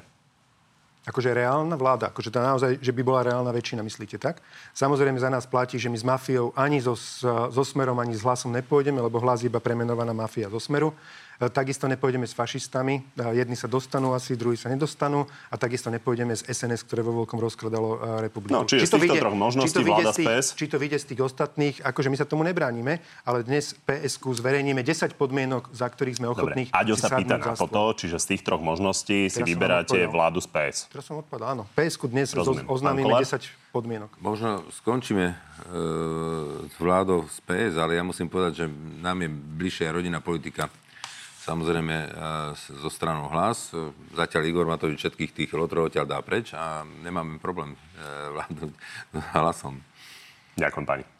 Akože reálna vláda, akože tá naozaj, že by bola reálna väčšina, myslíte tak? Samozrejme za nás platí, že my s mafiou ani so, so Smerom, ani s hlasom nepôjdeme, lebo hlas je iba premenovaná mafia zo Smeru. E, Takisto nepôjdeme s fašistami. E, Jedni sa dostanú asi, druhí sa nedostanú. A takisto nepôjdeme s SNS, ktoré vo veľkom rozkladalo e, republiku. No, čiže z týchto troch možností či to vyjde vláda z PS? Či to vyjde z tých ostatných, akože my sa tomu nebránime, ale dnes PSK zverejníme 10 podmienok, za ktorých sme Dobre, ochotní Aďo si sa pýta na toto, čiže z tých troch možností si Teraz vyberáte vládu z PS. Teraz som odpadal, áno. PSK dnes Rozumiem. oznámime Pán Kolár? 10 podmienok. Možno skončíme e, s vládou z PS, ale ja musím povedať, že nám je bližšia rodinná politika. Samozrejme e, zo stranou hlas. Zatiaľ Igor Matovič všetkých tých lotrov odtiaľ dá preč a nemáme problém e, vládnuť hlasom. Ďakujem pani.